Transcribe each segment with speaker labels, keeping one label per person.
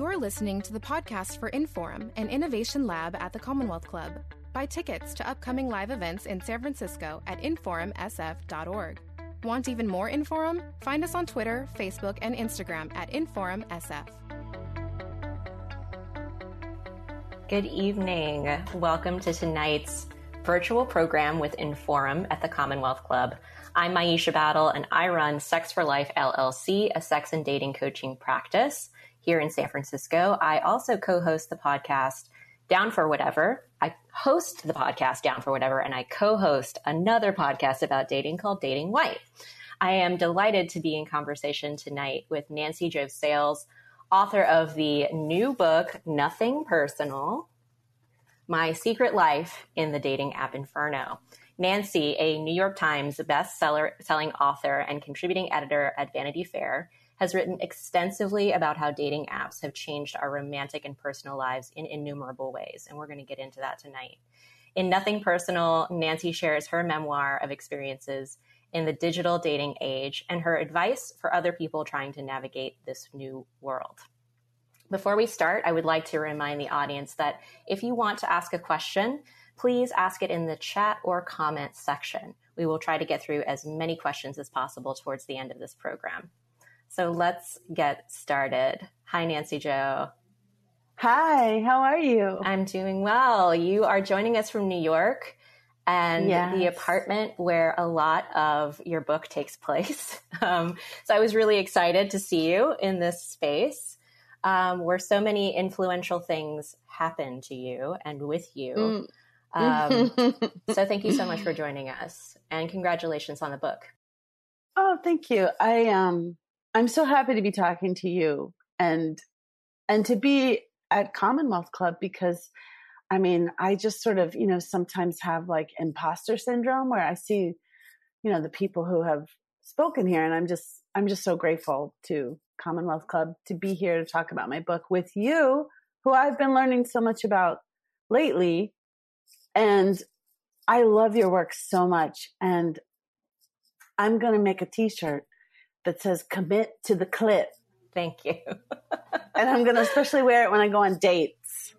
Speaker 1: You're listening to the podcast for Inforum, an innovation lab at the Commonwealth Club. Buy tickets to upcoming live events in San Francisco at inforumsf.org. Want even more Inforum? Find us on Twitter, Facebook, and Instagram at InforumSF.
Speaker 2: Good evening. Welcome to tonight's virtual program with Inforum at the Commonwealth Club. I'm Myisha Battle, and I run Sex for Life LLC, a sex and dating coaching practice here in San Francisco. I also co host the podcast Down for Whatever. I host the podcast Down for Whatever, and I co host another podcast about dating called Dating White. I am delighted to be in conversation tonight with Nancy Jo Sales, author of the new book, Nothing Personal My Secret Life in the Dating App Inferno. Nancy, a New York Times best-selling author and contributing editor at Vanity Fair, has written extensively about how dating apps have changed our romantic and personal lives in innumerable ways, and we're going to get into that tonight. In Nothing Personal, Nancy shares her memoir of experiences in the digital dating age and her advice for other people trying to navigate this new world. Before we start, I would like to remind the audience that if you want to ask a question, please ask it in the chat or comment section. We will try to get through as many questions as possible towards the end of this program. So let's get started. Hi, Nancy Jo.
Speaker 3: Hi, how are you?
Speaker 2: I'm doing well. You are joining us from New York and yes. the apartment where a lot of your book takes place. Um, so I was really excited to see you in this space um, where so many influential things happen to you and with you. Mm. Um, so thank you so much for joining us, and congratulations on the book.
Speaker 3: Oh, thank you. I um, I'm so happy to be talking to you and and to be at Commonwealth Club because I mean, I just sort of, you know, sometimes have like imposter syndrome where I see, you know, the people who have spoken here and I'm just I'm just so grateful to Commonwealth Club to be here to talk about my book with you, who I've been learning so much about lately and I love your work so much. And I'm going to make a t shirt that says commit to the clit.
Speaker 2: Thank you.
Speaker 3: and I'm going to especially wear it when I go on dates.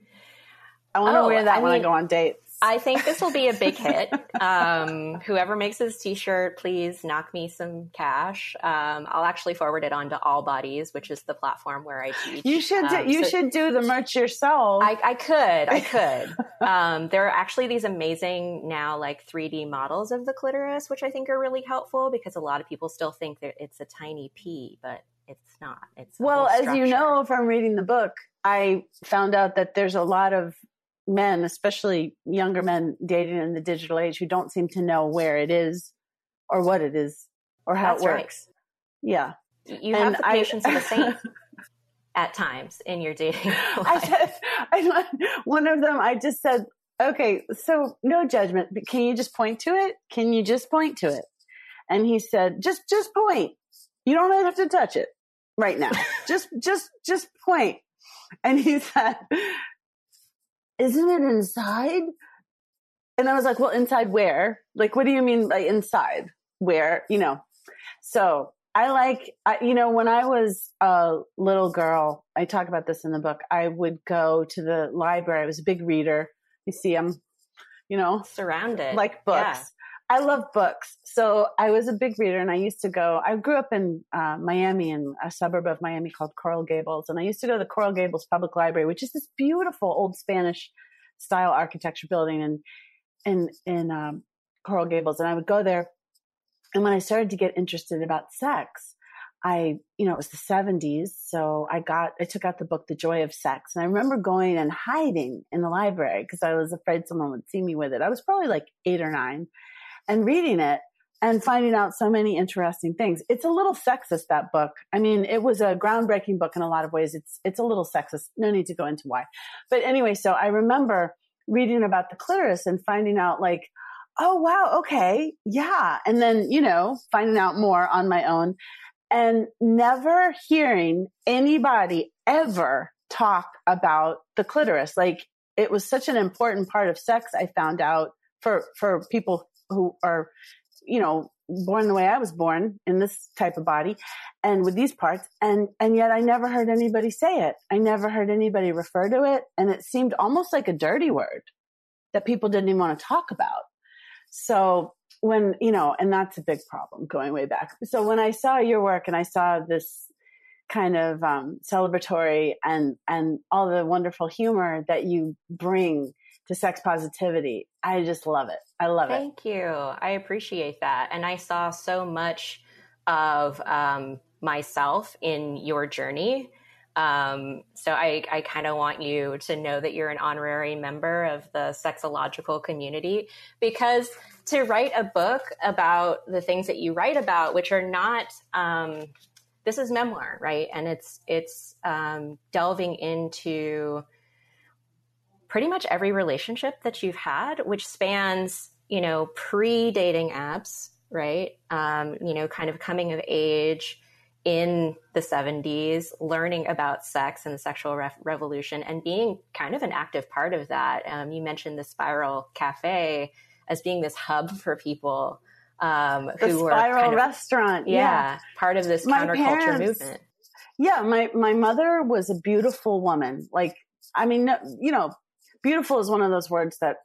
Speaker 3: I want to oh, wear that I when mean, I go on dates.
Speaker 2: I think this will be a big hit. Um, whoever makes this T-shirt, please knock me some cash. Um, I'll actually forward it on to All Bodies, which is the platform where I teach.
Speaker 3: You should do, um, you so should do the merch yourself.
Speaker 2: I, I could, I could. Um, there are actually these amazing now like 3D models of the clitoris, which I think are really helpful because a lot of people still think that it's a tiny pea, but it's not. It's
Speaker 3: well, as you know from reading the book, I found out that there's a lot of men, especially younger men dating in the digital age who don't seem to know where it is or what it is or how That's it works. Right. Yeah.
Speaker 2: You and have the patience I, of a saint at times in your dating life. I said,
Speaker 3: I, one of them, I just said, okay, so no judgment, but can you just point to it? Can you just point to it? And he said, just, just point. You don't have to touch it right now. just, just, just point. And he said, isn't it inside? And I was like, well, inside where? Like, what do you mean by inside? Where, you know? So I like, I, you know, when I was a little girl, I talk about this in the book. I would go to the library. I was a big reader. You see, I'm, you know,
Speaker 2: surrounded
Speaker 3: like books. I love books. So I was a big reader and I used to go, I grew up in uh, Miami in a suburb of Miami called Coral Gables. And I used to go to the Coral Gables Public Library, which is this beautiful old Spanish style architecture building in, in, in um, Coral Gables. And I would go there. And when I started to get interested about sex, I, you know, it was the 70s. So I got, I took out the book, The Joy of Sex. And I remember going and hiding in the library because I was afraid someone would see me with it. I was probably like eight or nine and reading it and finding out so many interesting things. It's a little sexist that book. I mean, it was a groundbreaking book in a lot of ways. It's it's a little sexist. No need to go into why. But anyway, so I remember reading about the clitoris and finding out like, oh wow, okay, yeah, and then you know finding out more on my own, and never hearing anybody ever talk about the clitoris. Like it was such an important part of sex. I found out for for people who are, you know, born the way I was born in this type of body. and with these parts. And and yet i never heard anybody say it. I never heard anybody refer to it. And it seemed almost like a dirty word that people didn't even want to talk about. So when you know and that's a big problem going way back. So when i saw your work and i saw this kind of um, celebratory and and all the wonderful humor that you bring to sex positivity. I just love it. I love
Speaker 2: thank
Speaker 3: it.
Speaker 2: Thank you. I appreciate that. And i saw so much of um, myself in your journey. Um, so I, I kind of want you to know that you're an honorary member of the sexological community because to write a book about the things that you write about, which are not, um, this is memoir, right? And it's, it's, um, delving into pretty much every relationship that you've had, which spans, you know, pre dating apps, right? Um, you know, kind of coming of age, in the 70s, learning about sex and the sexual re- revolution and being kind of an active part of that. Um, you mentioned the Spiral Cafe as being this hub for people um,
Speaker 3: the
Speaker 2: who
Speaker 3: were Spiral
Speaker 2: kind of,
Speaker 3: restaurant.
Speaker 2: Yeah,
Speaker 3: yeah,
Speaker 2: part of this my counterculture parents, movement.
Speaker 3: Yeah, my my mother was a beautiful woman. Like, I mean, you know, beautiful is one of those words that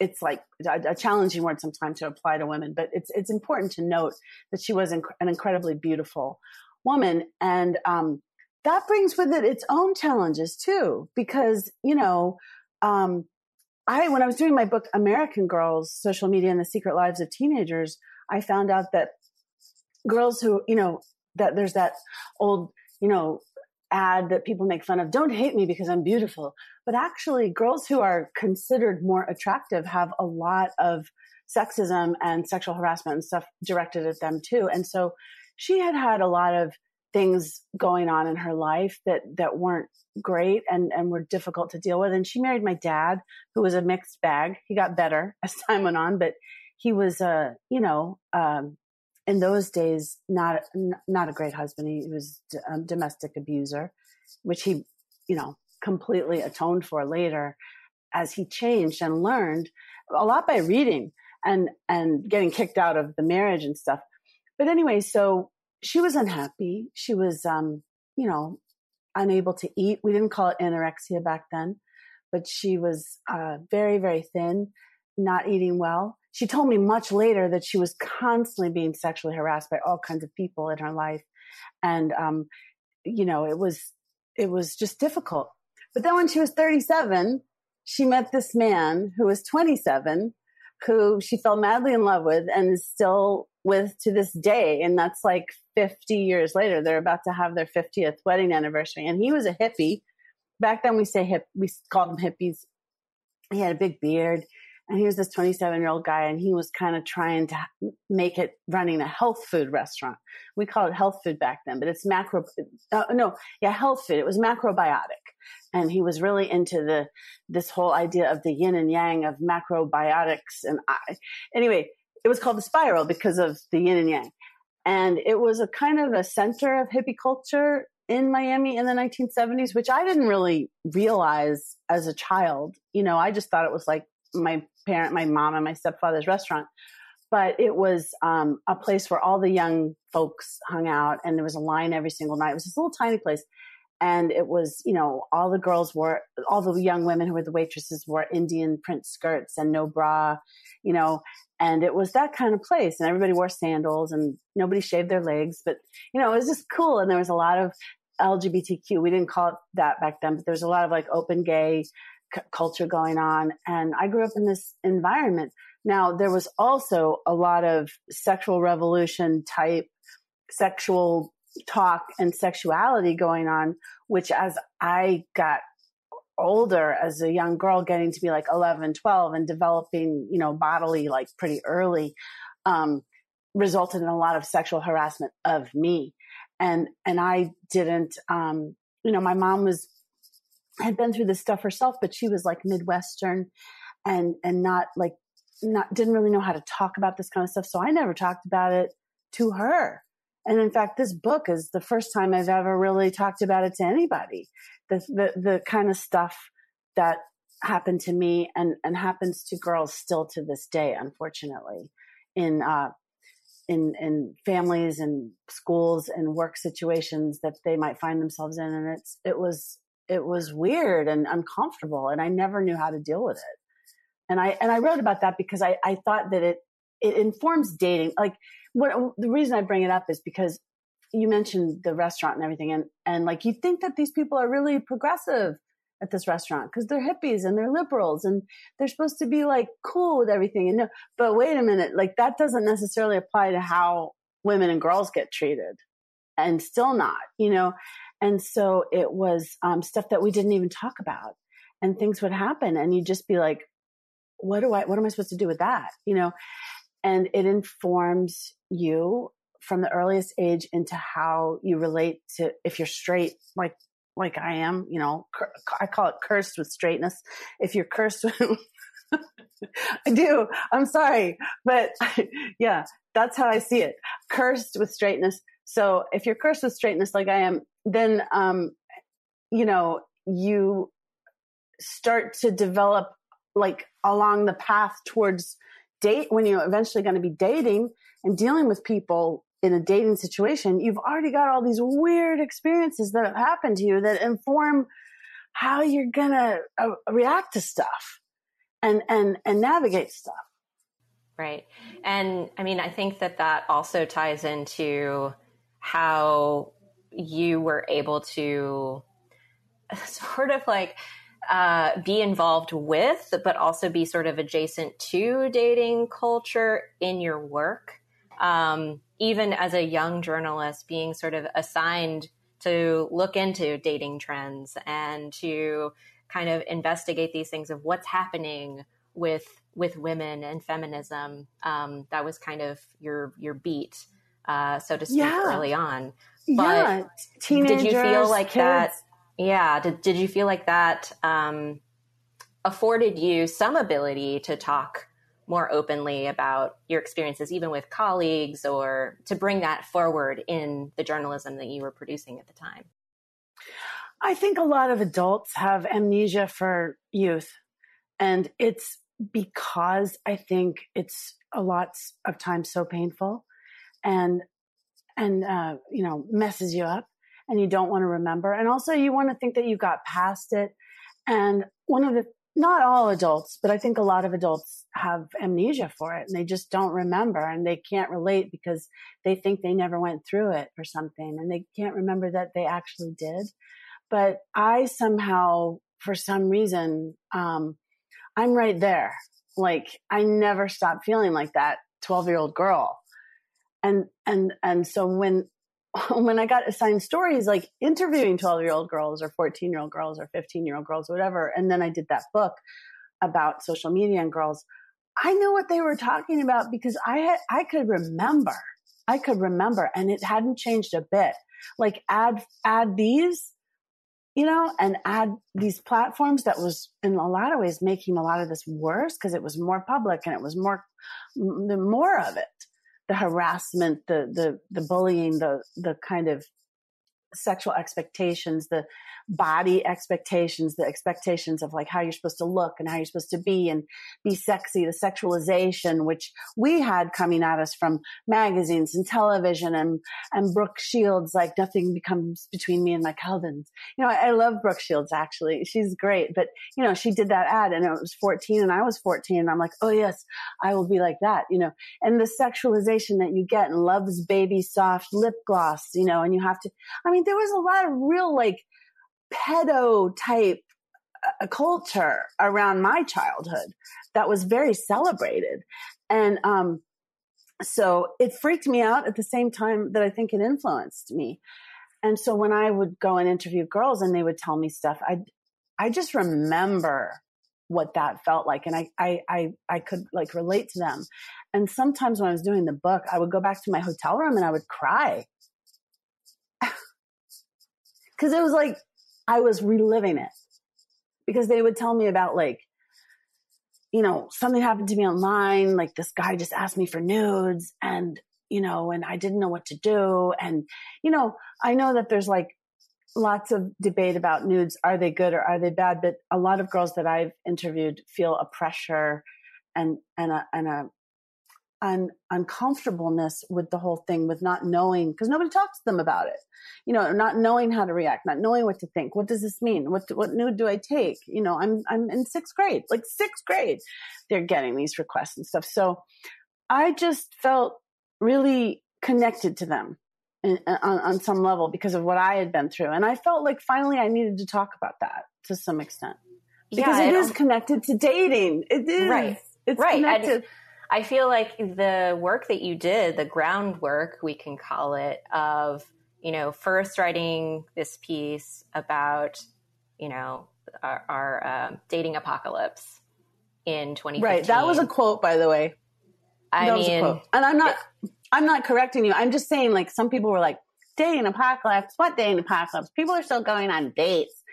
Speaker 3: it's like a, challenging word sometimes to apply to women, but it's it's important to note that she was inc- an incredibly beautiful woman, and um, that brings with it its own challenges too, because you know. Um, I, when I was doing my book, American Girls, Social Media and the Secret Lives of Teenagers, I found out that girls who, you know, that there's that old, you know, ad that people make fun of. Don't hate me because i'm beautiful. But actually girls who are considered more attractive have a lot of sexism and sexual harassment and stuff directed at them too. And so she had had a lot of things going on in her life that that weren't great and and were difficult to deal with. And she married my dad who was a mixed bag. He got better as time went on but he was a you know um, in those days not not a great husband. He was a domestic abuser, which he, you know, completely atoned for later as he changed and learned a lot by reading and and getting kicked out of the marriage and stuff. But anyway, so she was unhappy. She was um, you know, unable to eat. We didn't call it anorexia back then, but she was uh, very very thin, not eating well she told me much later that she was constantly being sexually harassed by all kinds of people in her life. And, um, you know, it was, it was just difficult. But then when she was 37, she met this man who was 27, who she fell madly in love with and is still with to this day. And that's like 50 years later. They're about to have their 50th wedding anniversary. And he was a hippie. Back then we say hip, we called them hippies. He had a big beard and he was this 27 year old guy and he was kind of trying to make it running a health food restaurant. We called it health food back then but it's macro uh, no yeah health food. It was macrobiotic. And he was really into the this whole idea of the yin and yang of macrobiotics and I, anyway it was called the spiral because of the yin and yang. And it was a kind of a center of hippie culture in Miami in the 1970s, which I didn't really realize as a child. You know, I just thought it was like my parent, my mom, and my stepfather's restaurant. But it was um, a place where all the young folks hung out, and there was a line every single night. It was this little tiny place, and it was you know all the girls wore, all the young women who were the waitresses wore Indian print skirts and no bra, you know, and it was that kind of place. And everybody wore sandals, and nobody shaved their legs, but you know it was just cool. And there was a lot of LGBTQ. We didn't call it that back then, but there was a lot of like open gay culture going on. And I grew up in this environment. Now, there was also a lot of sexual revolution type sexual talk and sexuality going on, which as I got older as a young girl, getting to be like 11, 12 and developing, you know, bodily like pretty early, um, resulted in a lot of sexual harassment of me. And, and I didn't, um, you know, my mom was had been through this stuff herself, but she was like Midwestern and, and not like, not, didn't really know how to talk about this kind of stuff. So I never talked about it to her. And in fact, this book is the first time I've ever really talked about it to anybody. The, the, the kind of stuff that happened to me and, and happens to girls still to this day, unfortunately, in, uh, in in families and schools and work situations that they might find themselves in and it's it was it was weird and uncomfortable and I never knew how to deal with it. And I and I wrote about that because I I thought that it it informs dating. Like what the reason I bring it up is because you mentioned the restaurant and everything and and like you think that these people are really progressive at this restaurant because they're hippies and they're liberals and they're supposed to be like cool with everything and no but wait a minute like that doesn't necessarily apply to how women and girls get treated and still not you know and so it was um, stuff that we didn't even talk about and things would happen and you'd just be like what do i what am i supposed to do with that you know and it informs you from the earliest age into how you relate to if you're straight like like I am, you know, cur- I call it cursed with straightness. If you're cursed with, I do. I'm sorry, but yeah, that's how I see it. Cursed with straightness. So if you're cursed with straightness like I am, then um, you know, you start to develop like along the path towards date when you're eventually going to be dating and dealing with people in a dating situation, you've already got all these weird experiences that have happened to you that inform how you're gonna uh, react to stuff and and and navigate stuff.
Speaker 2: Right, and I mean, I think that that also ties into how you were able to sort of like uh, be involved with, but also be sort of adjacent to dating culture in your work. Um, even as a young journalist, being sort of assigned to look into dating trends and to kind of investigate these things of what's happening with with women and feminism. Um, that was kind of your your beat, uh, so to speak, yeah. early on.
Speaker 3: But yeah, teenagers,
Speaker 2: did you feel like
Speaker 3: kids.
Speaker 2: that? Yeah, did did you feel like that um, afforded you some ability to talk more openly about your experiences, even with colleagues, or to bring that forward in the journalism that you were producing at the time?
Speaker 3: I think a lot of adults have amnesia for youth. And it's because I think it's a lot of times so painful and, and, uh, you know, messes you up and you don't want to remember. And also you want to think that you got past it. And one of the not all adults, but I think a lot of adults have amnesia for it and they just don't remember and they can't relate because they think they never went through it or something and they can't remember that they actually did. But I somehow, for some reason, um, I'm right there. Like I never stopped feeling like that 12 year old girl. And, and, and so when when I got assigned stories, like interviewing 12 year old girls or 14 year old girls or 15 year old girls, whatever. And then I did that book about social media and girls. I knew what they were talking about because I had, I could remember, I could remember and it hadn't changed a bit. Like add, add these, you know, and add these platforms that was in a lot of ways making a lot of this worse because it was more public and it was more, more of it the harassment, the the the bullying, the the kind of sexual expectations, the body expectations, the expectations of like how you're supposed to look and how you're supposed to be and be sexy, the sexualization, which we had coming at us from magazines and television and, and Brooke Shields, like nothing becomes between me and my Calvins. You know, I, I love Brooke Shields actually. She's great, but you know, she did that ad and it was 14 and I was 14 and I'm like, oh yes, I will be like that, you know, and the sexualization that you get and Love's Baby Soft lip gloss, you know, and you have to, I mean, there was a lot of real like pedo type uh, culture around my childhood that was very celebrated. And, um, so it freaked me out at the same time that I think it influenced me. And so when I would go and interview girls and they would tell me stuff, I, I just remember what that felt like. And I, I, I, I could like relate to them. And sometimes when I was doing the book, I would go back to my hotel room and I would cry Cause it was like, I was reliving it because they would tell me about like, you know, something happened to me online. Like this guy just asked me for nudes and, you know, and I didn't know what to do. And, you know, I know that there's like lots of debate about nudes. Are they good or are they bad? But a lot of girls that I've interviewed feel a pressure and, and a, and a, un, uncomfortableness with the whole thing, with not knowing, because nobody talks to them about it. You know, not knowing how to react, not knowing what to think. What does this mean? What what nude do I take? You know, I'm I'm in sixth grade, like sixth grade. They're getting these requests and stuff. So I just felt really connected to them in, on, on some level because of what I had been through, and I felt like finally I needed to talk about that to some extent because yeah, it is connected to dating. It is
Speaker 2: right.
Speaker 3: It's
Speaker 2: right.
Speaker 3: connected.
Speaker 2: I feel like the work that you did, the groundwork, we can call it, of, you know, first writing this piece about, you know, our, our uh, dating apocalypse in 2015.
Speaker 3: Right. That was a quote, by the way.
Speaker 2: I that mean,
Speaker 3: and I'm not, it, I'm not correcting you. I'm just saying, like, some people were like, dating apocalypse. What dating apocalypse? People are still going on dates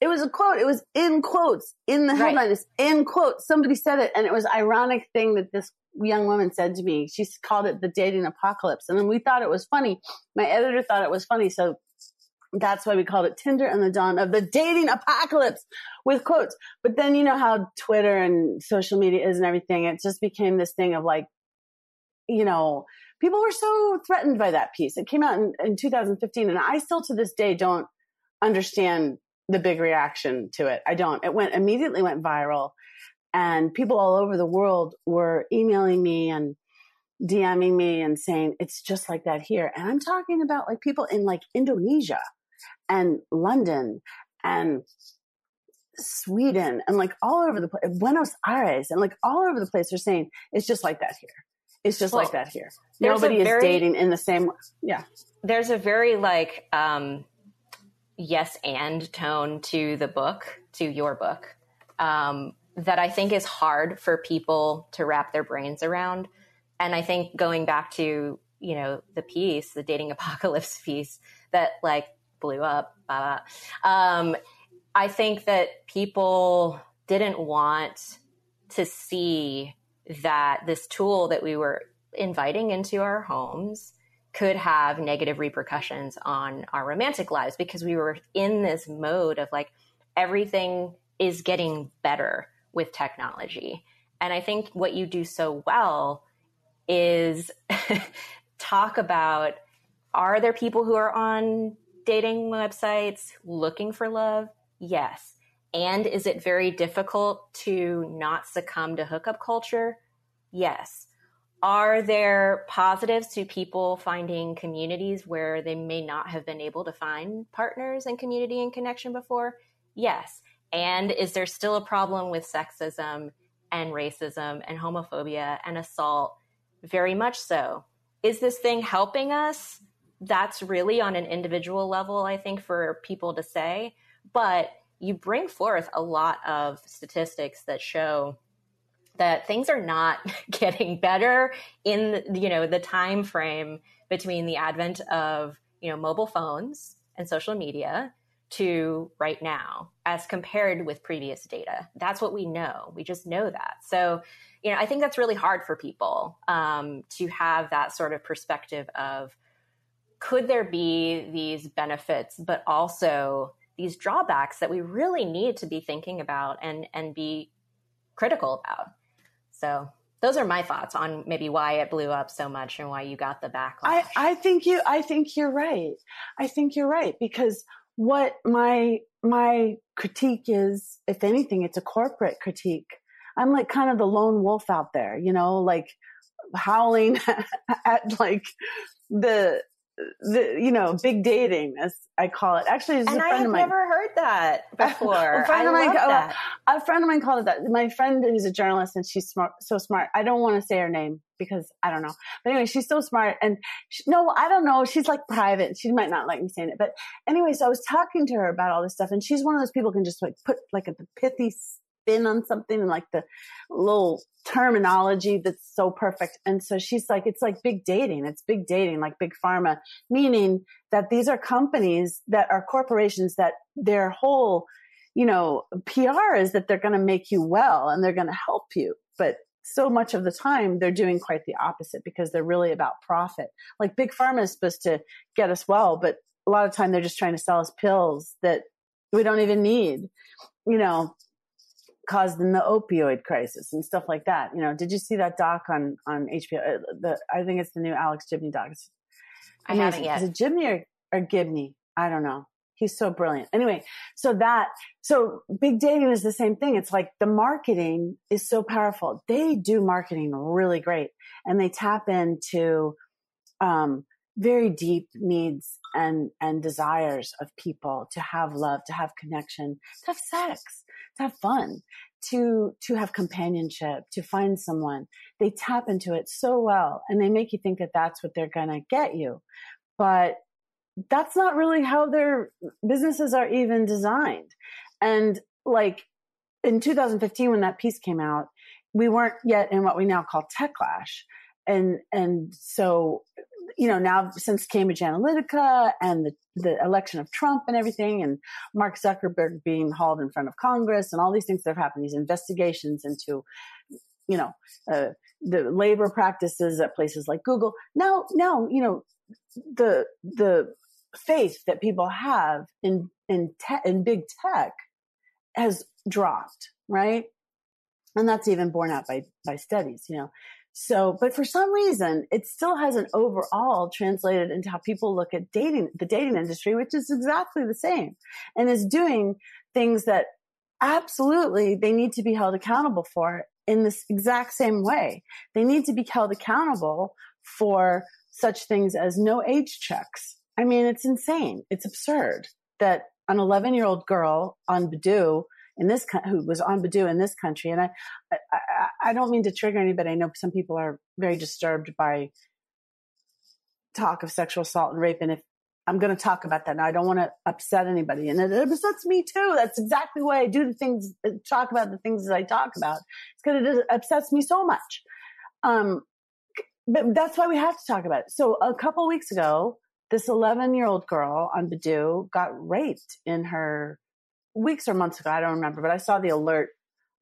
Speaker 3: it was a quote. It was in quotes in the headline. Right. It's in quotes. Somebody said it, and it was ironic thing that this young woman said to me. She called it the dating apocalypse, and then we thought it was funny. My editor thought it was funny, so that's why we called it Tinder and the dawn of the dating apocalypse with quotes. But then you know how Twitter and social media is and everything. It just became this thing of like, you know, people were so threatened by that piece. It came out in, in 2015, and I still to this day don't understand the big reaction to it. I don't. It went immediately went viral and people all over the world were emailing me and DMing me and saying it's just like that here. And I'm talking about like people in like Indonesia and London and Sweden and like all over the place, Buenos Aires and like all over the place. They're saying it's just like that here. It's just well, like that here. Nobody very, is dating in the same. Yeah.
Speaker 2: There's a very like, um, yes and tone to the book, to your book, um, that I think is hard for people to wrap their brains around. And I think going back to, you know, the piece, the dating apocalypse piece that like blew up, um, I think that people didn't want to see that this tool that we were inviting into our homes could have negative repercussions on our romantic lives because we were in this mode of like everything is getting better with technology. And I think what you do so well is talk about are there people who are on dating websites looking for love? Yes. And is it very difficult to not succumb to hookup culture? Yes. Are there positives to people finding communities where they may not have been able to find partners and community and connection before? Yes. And is there still a problem with sexism and racism and homophobia and assault? Very much so. Is this thing helping us? That's really on an individual level, I think, for people to say. But you bring forth a lot of statistics that show that things are not getting better in you know the time frame between the advent of you know mobile phones and social media to right now as compared with previous data. That's what we know. We just know that. So you know i think that's really hard for people um, to have that sort of perspective of could there be these benefits but also these drawbacks that we really need to be thinking about and and be critical about so those are my thoughts on maybe why it blew up so much and why you got the backlash.
Speaker 3: I, I think you I think you're right. I think you're right because what my my critique is, if anything, it's a corporate critique. I'm like kind of the lone wolf out there, you know, like howling at like the the you know big dating as I call it. Actually,
Speaker 2: and I have never heard that before.
Speaker 3: a friend
Speaker 2: I
Speaker 3: of mine,
Speaker 2: love uh, that.
Speaker 3: a friend of mine called it that. My friend who's a journalist and she's smart, so smart. I don't want to say her name because I don't know. But anyway, she's so smart. And she, no, I don't know. She's like private. She might not like me saying it. But anyway, so I was talking to her about all this stuff, and she's one of those people who can just like put like a pithy spin on something like the little terminology that's so perfect. And so she's like, it's like big dating. It's big dating, like big pharma, meaning that these are companies that are corporations that their whole, you know, PR is that they're going to make you well and they're going to help you. But so much of the time they're doing quite the opposite because they're really about profit. Like big pharma is supposed to get us well, but a lot of time they're just trying to sell us pills that we don't even need. You know, caused in the opioid crisis and stuff like that. You know, did you see that doc on on HBO? Uh, the I think it's the new Alex Gibney doc. It's
Speaker 2: I haven't yet.
Speaker 3: Is it Gibney or, or Gibney? I don't know. He's so brilliant. Anyway, so that so big dating is the same thing. It's like the marketing is so powerful. They do marketing really great, and they tap into um, very deep needs and and desires of people to have love, to have connection, to have sex, to have fun, to to have companionship, to find someone. They tap into it so well, and they make you think that that's what they're going to get you, but that's not really how their businesses are even designed. And like in 2015, when that piece came out, we weren't yet in what we now call techlash. And, and so, you know, now since Cambridge Analytica and the, the election of Trump and everything and Mark Zuckerberg being hauled in front of Congress and all these things that have happened, these investigations into, you know, uh, the labor practices at places like Google. Now, now, you know, the, the faith that people have in in te- in big tech has dropped, right? And that's even borne out by by studies, you know. So, but for some reason, it still hasn't overall translated into how people look at dating, the dating industry, which is exactly the same and is doing things that absolutely they need to be held accountable for in this exact same way. They need to be held accountable for such things as no age checks, I mean, it's insane. It's absurd that an 11 year old girl on Badoo in this who was on Badoo in this country, and I, I, I don't mean to trigger anybody. I know some people are very disturbed by talk of sexual assault and rape, and if I'm going to talk about that now, I don't want to upset anybody, and it upsets me too. That's exactly why I do the things, talk about the things that I talk about. It's because it upsets me so much. Um, but that's why we have to talk about it. So a couple weeks ago, this 11 year old girl on Badoo got raped in her weeks or months ago. I don't remember, but I saw the alert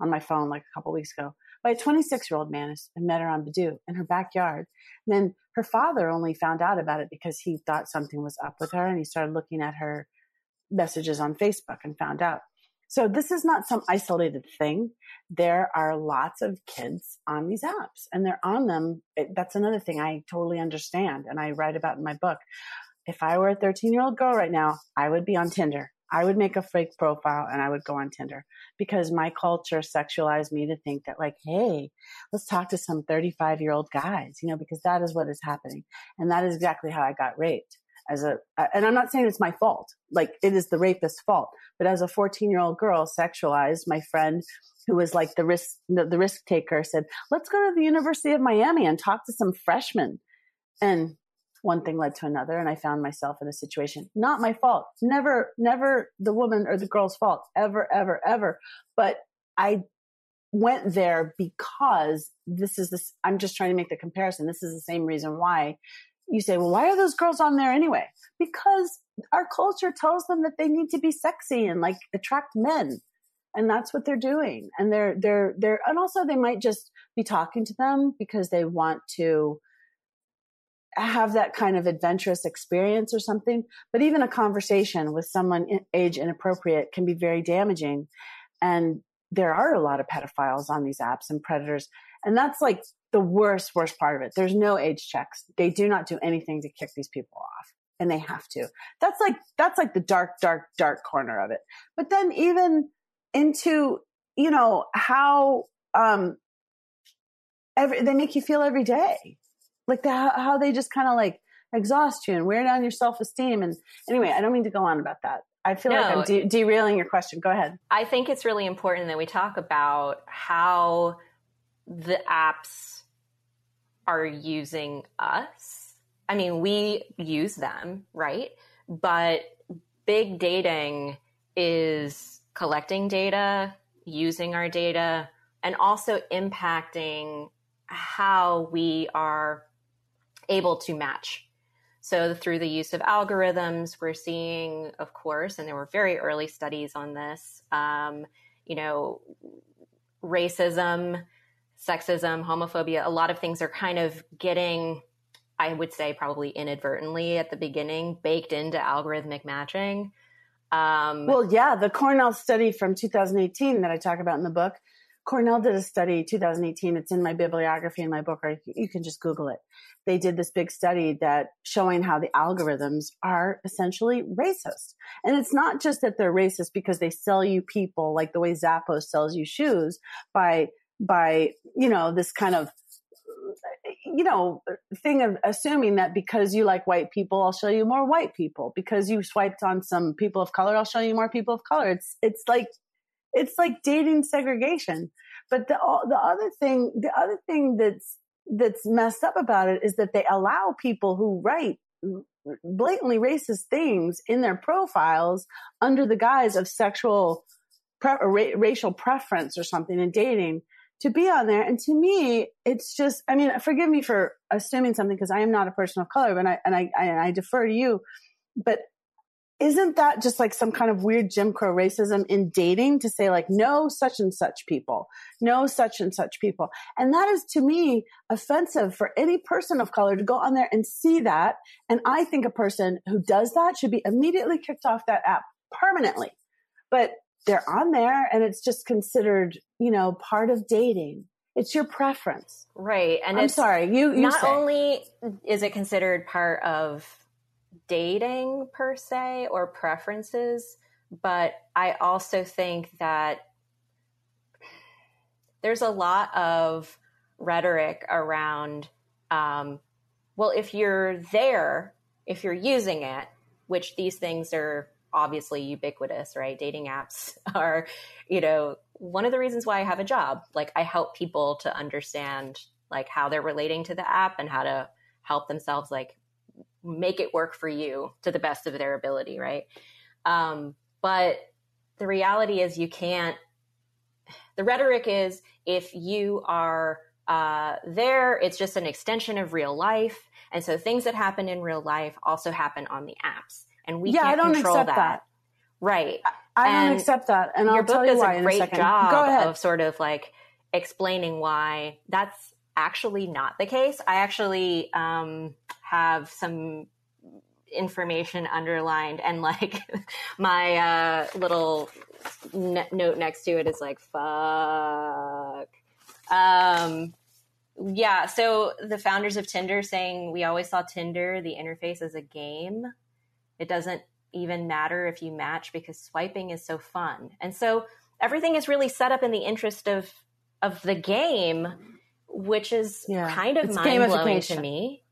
Speaker 3: on my phone like a couple weeks ago by a 26 year old man and met her on Badoo in her backyard. And then her father only found out about it because he thought something was up with her and he started looking at her messages on Facebook and found out. So this is not some isolated thing. There are lots of kids on these apps and they're on them. It, that's another thing I totally understand and I write about in my book. If I were a 13 year old girl right now, I would be on Tinder. I would make a fake profile and I would go on Tinder because my culture sexualized me to think that like, hey, let's talk to some 35 year old guys, you know, because that is what is happening. And that is exactly how I got raped as a, and I'm not saying it's my fault. Like it is the rapist's fault, but as a 14 year old girl sexualized, my friend who was like the risk, the, the risk taker said, let's go to the University of Miami and talk to some freshmen. And one thing led to another. And I found myself in a situation, not my fault, never, never the woman or the girl's fault, ever, ever, ever. But I went there because this is this, I'm just trying to make the comparison. This is the same reason why you say, well, why are those girls on there anyway? Because our culture tells them that they need to be sexy and like attract men. And that's what they're doing. And they're, they're, they're, and also they might just be talking to them because they want to have that kind of adventurous experience or something. But even a conversation with someone age inappropriate can be very damaging. And there are a lot of pedophiles on these apps and predators. And that's like the worst, worst part of it. There's no age checks. They do not do anything to kick these people off and they have to. That's like, that's like the dark, dark, dark corner of it. But then even into, you know, how, um, every, they make you feel every day. Like the, how they just kind of like exhaust you and wear down your self esteem. And anyway, I don't mean to go on about that. I feel no, like I'm de- derailing your question. Go ahead.
Speaker 2: I think it's really important that we talk about how the apps are using us. I mean, we use them, right? But big dating is collecting data, using our data, and also impacting how we are able to match. So, through the use of algorithms, we're seeing, of course, and there were very early studies on this, um, you know, racism sexism, homophobia, a lot of things are kind of getting, I would say, probably inadvertently at the beginning, baked into algorithmic matching. Um,
Speaker 3: well, yeah, the Cornell study from 2018 that I talk about in the book. Cornell did a study 2018. It's in my bibliography in my book, or you can just Google it. They did this big study that showing how the algorithms are essentially racist. And it's not just that they're racist because they sell you people like the way Zappos sells you shoes by, by, you know, this kind of you know, thing of assuming that because you like white people, I'll show you more white people. Because you swiped on some people of color, I'll show you more people of color. It's it's like it's like dating segregation. But the the other thing, the other thing that's that's messed up about it is that they allow people who write blatantly racist things in their profiles under the guise of sexual pre- ra- racial preference or something in dating to be on there. And to me, it's just, I mean, forgive me for assuming something because I am not a person of color, and I, and I, I, I defer to you, but isn't that just like some kind of weird Jim Crow racism in dating to say like, no such and such people, no such and such people. And that is to me offensive for any person of color to go on there and see that. And I think a person who does that should be immediately kicked off that app permanently. But they're on there and it's just considered, you know, part of dating. It's your preference.
Speaker 2: Right. And
Speaker 3: I'm sorry, you, you
Speaker 2: not
Speaker 3: say.
Speaker 2: only is it considered part of dating per se or preferences, but I also think that there's a lot of rhetoric around, um, well, if you're there, if you're using it, which these things are obviously ubiquitous, right? Dating apps are, you know, one of the reasons why I have a job. Like I help people to understand like how they're relating to the app and how to help themselves like make it work for you to the best of their ability, right? Um, but the reality is you can't the rhetoric is if you are uh, there, it's just an extension of real life. And so things that happen in real life also happen on the apps and we
Speaker 3: yeah,
Speaker 2: can't
Speaker 3: I don't
Speaker 2: control
Speaker 3: accept
Speaker 2: that.
Speaker 3: that.
Speaker 2: Right.
Speaker 3: I
Speaker 2: And
Speaker 3: don't accept that. And
Speaker 2: Your
Speaker 3: I'll
Speaker 2: book does a
Speaker 3: in a
Speaker 2: great job
Speaker 3: Go ahead.
Speaker 2: of sort of like explaining why that's actually not the case. I actually um, have some information underlined and like my uh, little n- note next to it is like fuck. Um yeah so the founders of tinder saying we always saw tinder the interface as a game. It doesn't even matter if you match because swiping is so fun. And so everything is really set up in the interest of of the game which is
Speaker 3: Yeah.
Speaker 2: kind of
Speaker 3: It's
Speaker 2: mind-blowing to me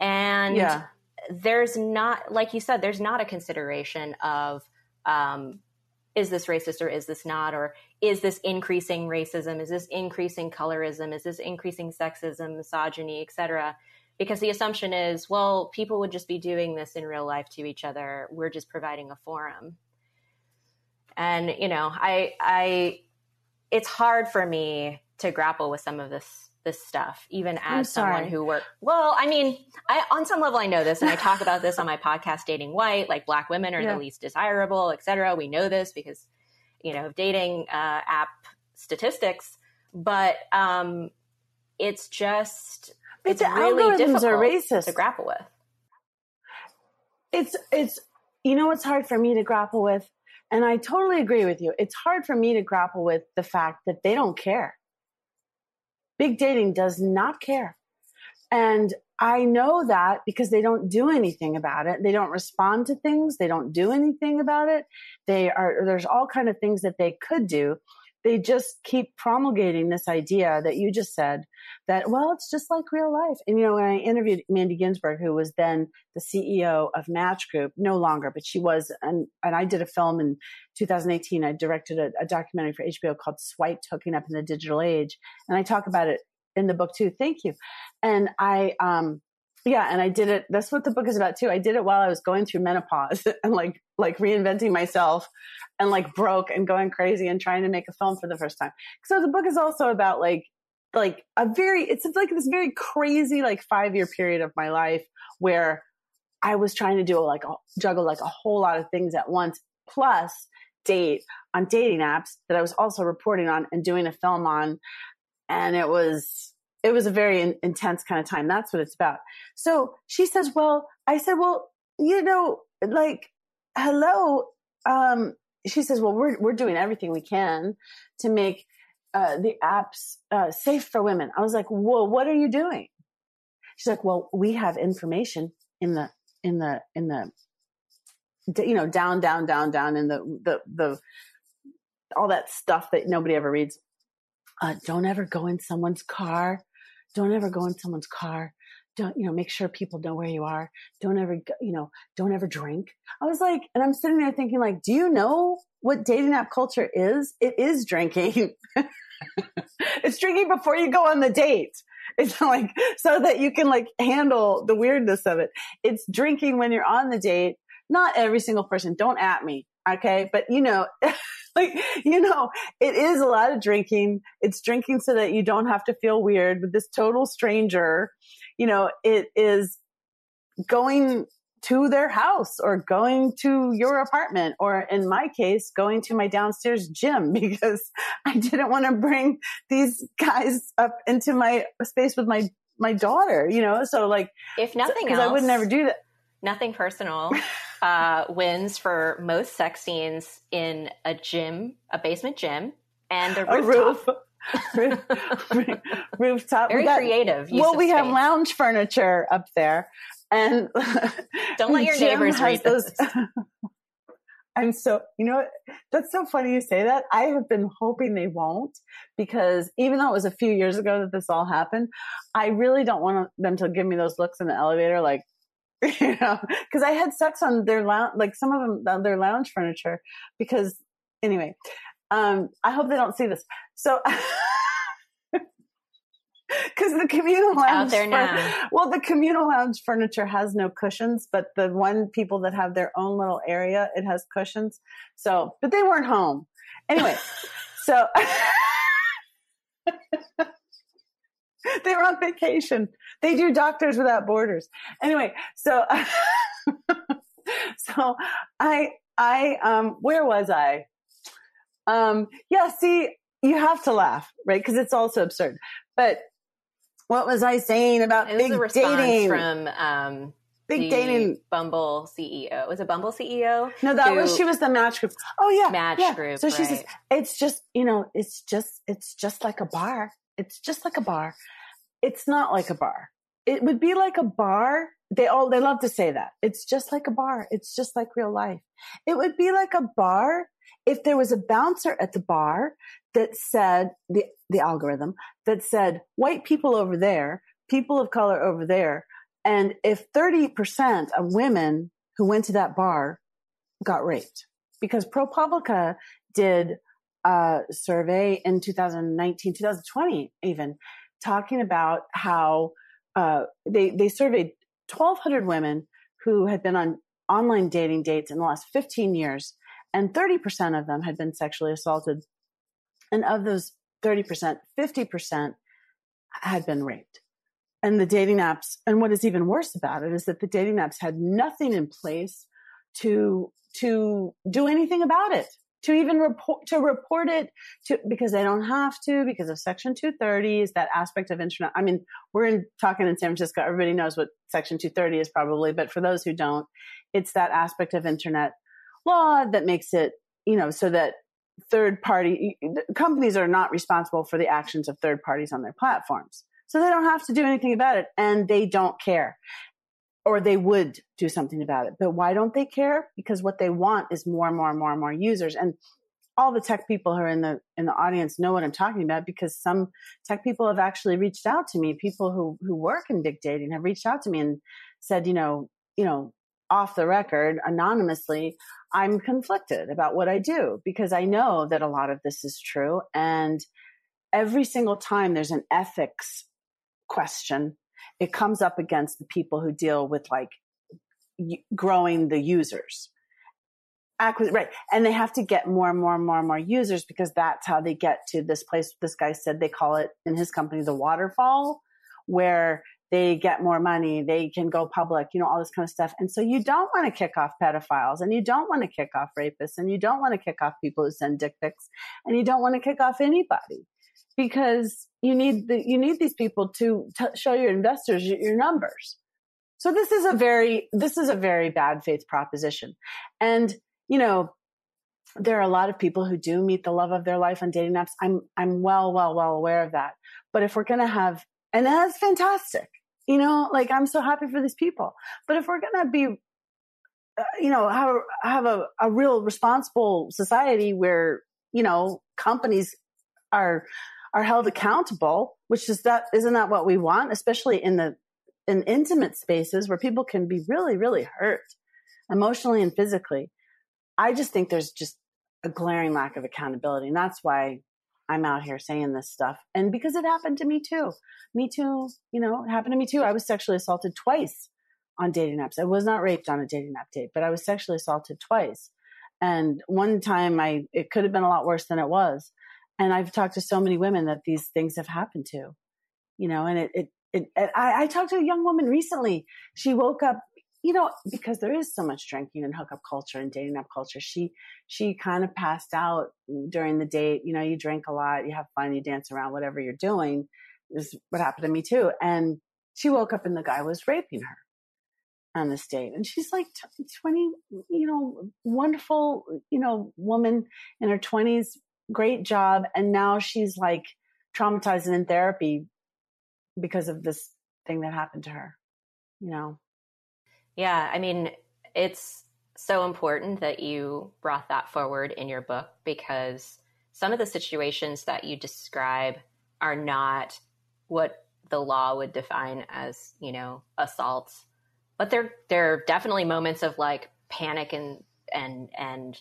Speaker 2: and
Speaker 3: yeah.
Speaker 2: there's not like you said there's not a consideration of um, is this racist or is this not? Or is this increasing racism? Is this increasing colorism? Is this increasing sexism misogyny etc because the assumption is well people would just be doing this in real life to each other. We're just providing a forum. And you know i i it's hard for me to grapple with some of this this stuff even as someone who work well i mean i on some level i know this and i talk about this on my podcast dating white like black women are
Speaker 3: Yeah.
Speaker 2: the least desirable et cetera. We know this because you know of dating uh, app statistics but um it's just
Speaker 3: But
Speaker 2: it's really difficult
Speaker 3: are racist.
Speaker 2: to grapple with.
Speaker 3: It's it's you know what's hard for me to grapple with? And i totally agree with you. It's hard for me to grapple with the fact that they don't care big dating does not care. And i know that because they don't do anything about it. They don't respond to things. They don't do anything about it. They are there's all kind of things that they could do. They just keep promulgating this idea that you just said that well it's just like real life. And you know when i interviewed mandy ginsberg who was then the ceo of match group no longer but she was and, and i did a film in 2018 i directed a, a documentary for hbo called swiped hooking up in the digital age. And i talk about it in the book too. Thank you. And i um yeah and i did it. That's what the book is about too. I did it while i was going through menopause and like like reinventing myself and like broke and going crazy and trying to make a film for the first time. So the book is also about like like a very it's like this very crazy like five year period of my life where i was trying to do like a, juggle like a whole lot of things at once plus date on dating apps that i was also reporting on and doing a film on. And it was it was a very in, intense kind of time. That's what it's about. So she says well i said well you know like hello um, she says, well, we're, we're doing everything we can to make uh, the apps uh, safe for women. I was like, well, what are you doing? She's like, well, we have information in the, in the, in the, you know, down, down, down, down in the, the, the, all that stuff that nobody ever reads. Uh, don't ever go in someone's car. Don't ever go in someone's car don't you know make sure people know where you are. Don't ever you know don't ever drink. I was like and i'm sitting there thinking like do you know what dating app culture is? It is drinking. It's drinking before you go on the date. It's like so that you can like handle the weirdness of it. It's drinking when you're on the date. Not every single person don't at me okay? But you know like you know it is a lot of drinking. It's drinking so that you don't have to feel weird with this total stranger you know, it is going to their house or going to your apartment or in my case going to my downstairs gym because I didn't want to bring these guys up into my space with my my daughter you know? So like
Speaker 2: if nothing else I
Speaker 3: would never do that.
Speaker 2: nothing personal uh, wins for most sex scenes in a gym a basement gym and a rooftop. roof
Speaker 3: rooftop.
Speaker 2: Very got, creative.
Speaker 3: well, we space. have lounge furniture up there, and
Speaker 2: don't let your neighbors read those.
Speaker 3: I'm so, you know, that's so funny you say that. I have been hoping they won't because even though it was a few years ago that this all happened, I really don't want them to give me those looks in the elevator, like, you know, because I had sex on their lounge, like some of them their lounge furniture. Because anyway, um, I hope they don't see this. So, because the communal lounge
Speaker 2: out there now.
Speaker 3: well, the communal lounge furniture has no cushions, but the one people that have their own little area, it has cushions. So, but they weren't home anyway. so. they were on vacation. They do Doctors Without Borders. Anyway, so so I I um where was I? Um yeah, see, you have to laugh, right? Because it's also absurd. But what was I saying about big dating
Speaker 2: from um, big dating Bumble CEO? Was it Bumble CEO?
Speaker 3: No, that was she was the Match Group. Oh yeah,
Speaker 2: Match
Speaker 3: yeah.
Speaker 2: Group.
Speaker 3: So
Speaker 2: right.
Speaker 3: she says it's just you know it's just it's just like a bar. It's just like a bar. It's not like a bar. It would be like a bar. They all they love to say that. It's just like a bar. It's just like real life. It would be like a bar if there was a bouncer at the bar that said the the algorithm that said white people over there, people of color over there, and if 30% of women who went to that bar got raped. Because ProPublica did a survey in 2019, 2020 even talking about how uh, they they surveyed 1,200 women who had been on online dating dates in the last 15 years, and 30% of them had been sexually assaulted and of those 30%, 50% had been raped. And the dating apps, and what is even worse about it is that the dating apps had nothing in place to, to do anything about it, to even report, to report it to, because they don't have to, because of section 230 is that aspect of internet. I mean, we're in talking in San Francisco. Everybody knows what section 230 is probably, but for those who don't, it's that aspect of internet law that makes it, you know, so that third party companies are not responsible for the actions of third parties on their platforms. So they don't have to do anything about it and they don't care. Or they would do something about it. But why don't they care? Because what they want is more and more and more and more users. And all the tech people who are in the in the audience know what I'm talking about because some tech people have actually reached out to me. People who who work in big dating have reached out to me and said, you know, you know, off the record anonymously, I'm conflicted about what I do because I know that a lot of this is true. And every single time there's an ethics question, it comes up against the people who deal with like growing the users. right. And they have to get more and more and more and more users because that's how they get to this place. This guy said they call it in his company the waterfall, where they get more money, they can go public, you know, all this kind of stuff. And so you don't want to kick off pedophiles and you don't want to kick off rapists and you don't want to kick off people who send dick pics and you don't want to kick off anybody because you need the, you need these people to t- show your investors your, numbers. So this is a very, this is a very bad faith proposition. And, you know, there are a lot of people who do meet the love of their life on dating apps. I'm I'm well, well, well aware of that. But if we're going to have, and that's fantastic, you know, like I'm so happy for these people. But if we're going to be, uh, you know, have have a, a real responsible society where you know companies are are held accountable, which is that isn't that what we want, especially in the in intimate spaces where people can be really, really hurt emotionally and physically. I just think there's just a glaring lack of accountability. And that's why I'm out here saying this stuff. And because it happened to me too. Me too, you know, it happened to me too. I was sexually assaulted twice on dating apps. I was not raped on a dating app date, but I was sexually assaulted twice. And one time I it could have been a lot worse than it was. And I've talked to so many women that these things have happened to. You know, and it it, it I, I talked to a young woman recently. She woke up you know, because there is so much drinking and hookup culture and dating app culture, she she kind of passed out during the date. You know, you drink a lot, you have fun, you dance around, whatever you're doing. Is what happened to me too. And she woke up and the guy was raping her on this date. And she's like 20, you know, wonderful, you know, woman in her 20s, great job. And now she's like traumatized and in therapy because of this thing that happened to her, you know.
Speaker 2: Yeah, I mean, it's so important that you brought that forward in your book because some of the situations that you describe are not what the law would define as, you know, assaults. But there there are definitely moments of like panic and and and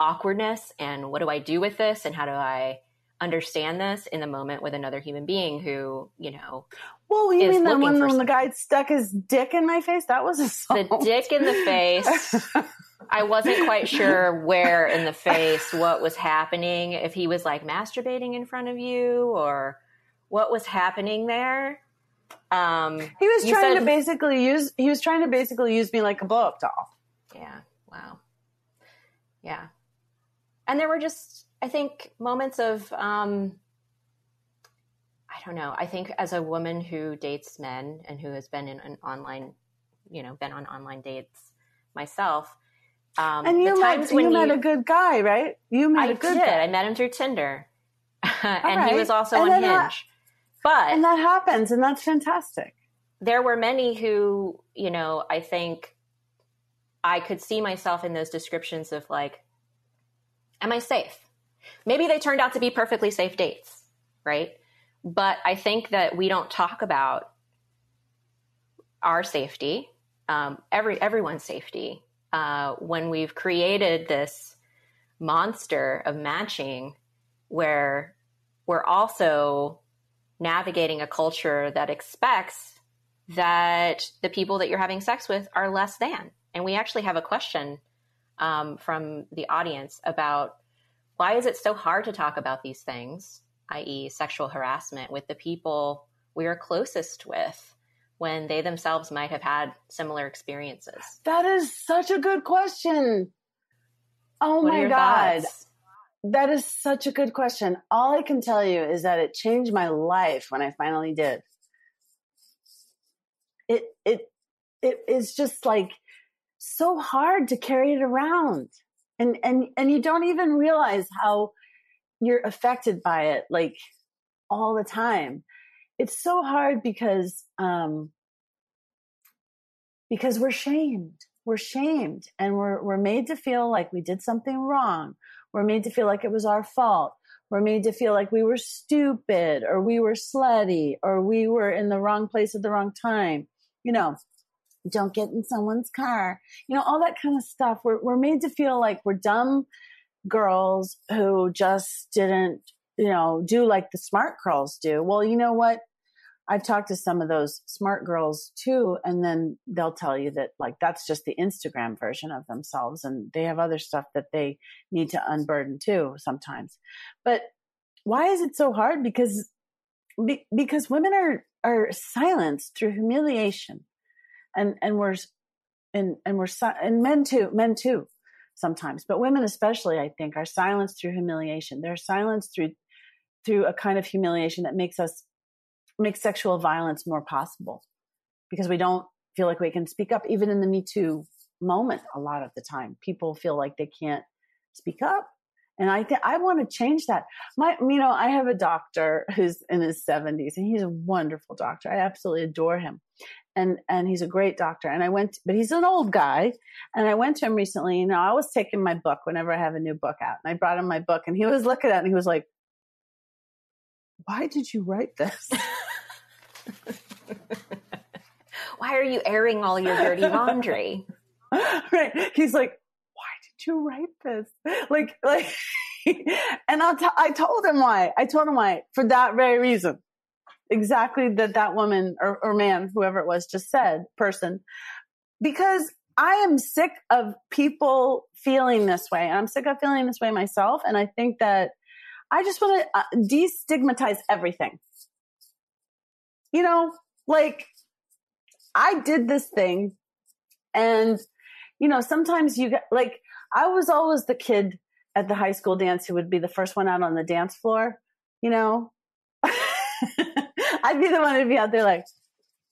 Speaker 2: awkwardness and what do I do with this and how do I understand this in the moment with another human being who, you know.
Speaker 3: Well, you mean the one when the guy stuck his dick in my face? That was assault.
Speaker 2: The dick in the face. I wasn't quite sure where in the face what was happening. If he was like masturbating in front of you or what was happening there. Um,
Speaker 3: he was trying said, to basically use. He was trying to basically use me like a blow up doll.
Speaker 2: Yeah. Wow. Yeah. And there were just I think moments of, um, I don't know. I think as a woman who dates men and who has been in an online, you know, been on online dates myself.
Speaker 3: Um, and you met you, you, met a good guy, right? You met
Speaker 2: I
Speaker 3: a good
Speaker 2: did.
Speaker 3: guy.
Speaker 2: I met him through Tinder, and right. he was also and on Hinge. But
Speaker 3: and that happens, and that's fantastic.
Speaker 2: There were many who, you know, I think I could see myself in those descriptions of like, am I safe? Maybe they turned out to be perfectly safe dates, right? But I think that we don't talk about our safety, um, every everyone's safety, uh, when we've created this monster of matching, where we're also navigating a culture that expects that the people that you're having sex with are less than. And we actually have a question um, from the audience about why is it so hard to talk about these things, i.e., sexual harassment, with the people we are closest with when they themselves might have had similar experiences?
Speaker 3: That is such a good question. Oh what my God. Thoughts? That is such a good question. All I can tell you is that it changed my life when I finally did. It it it is just like so hard to carry it around and and and you don't even realize how you're affected by it like all the time. It's so hard because um because we're shamed. We're shamed and we're we're made to feel like we did something wrong. We're made to feel like it was our fault. We're made to feel like we were stupid or we were slutty or we were in the wrong place at the wrong time. You know don't get in someone's car, you know, all that kind of stuff. We're, we're made to feel like we're dumb girls who just didn't, you know, do like the smart girls do. Well, you know what? I've talked to some of those smart girls too, and then they'll tell you that like that's just the Instagram version of themselves, and they have other stuff that they need to unburden too sometimes. But why is it so hard? Because because women are are silenced through humiliation and and we're and and we're and men too men too sometimes but women especially i think are silenced through humiliation they're silenced through through a kind of humiliation that makes us make sexual violence more possible because we don't feel like we can speak up even in the me too moment a lot of the time people feel like they can't speak up. And I think I want to change that. My, you know, I have a doctor who's in his seventies and he's a wonderful doctor. I absolutely adore him. And, and he's a great doctor. And I went, but he's an old guy. And I went to him recently, you know, I was taking my book whenever I have a new book out and I brought him my book and he was looking at it and he was like, why did you write this?
Speaker 2: why are you airing all your dirty laundry?
Speaker 3: right. He's like, why did you write this? Like, like, and I'll t- I told him why. I told him why for that very reason. Exactly that that woman or, or man, whoever it was, just said, person, because I am sick of people feeling this way. I'm sick of feeling this way myself. And I think that I just want to uh, destigmatize everything. You know, like I did this thing and, you know, sometimes you get like, I was always the kid at the high school dance who would be the first one out on the dance floor, you know? I'd be the one who'd be out there like,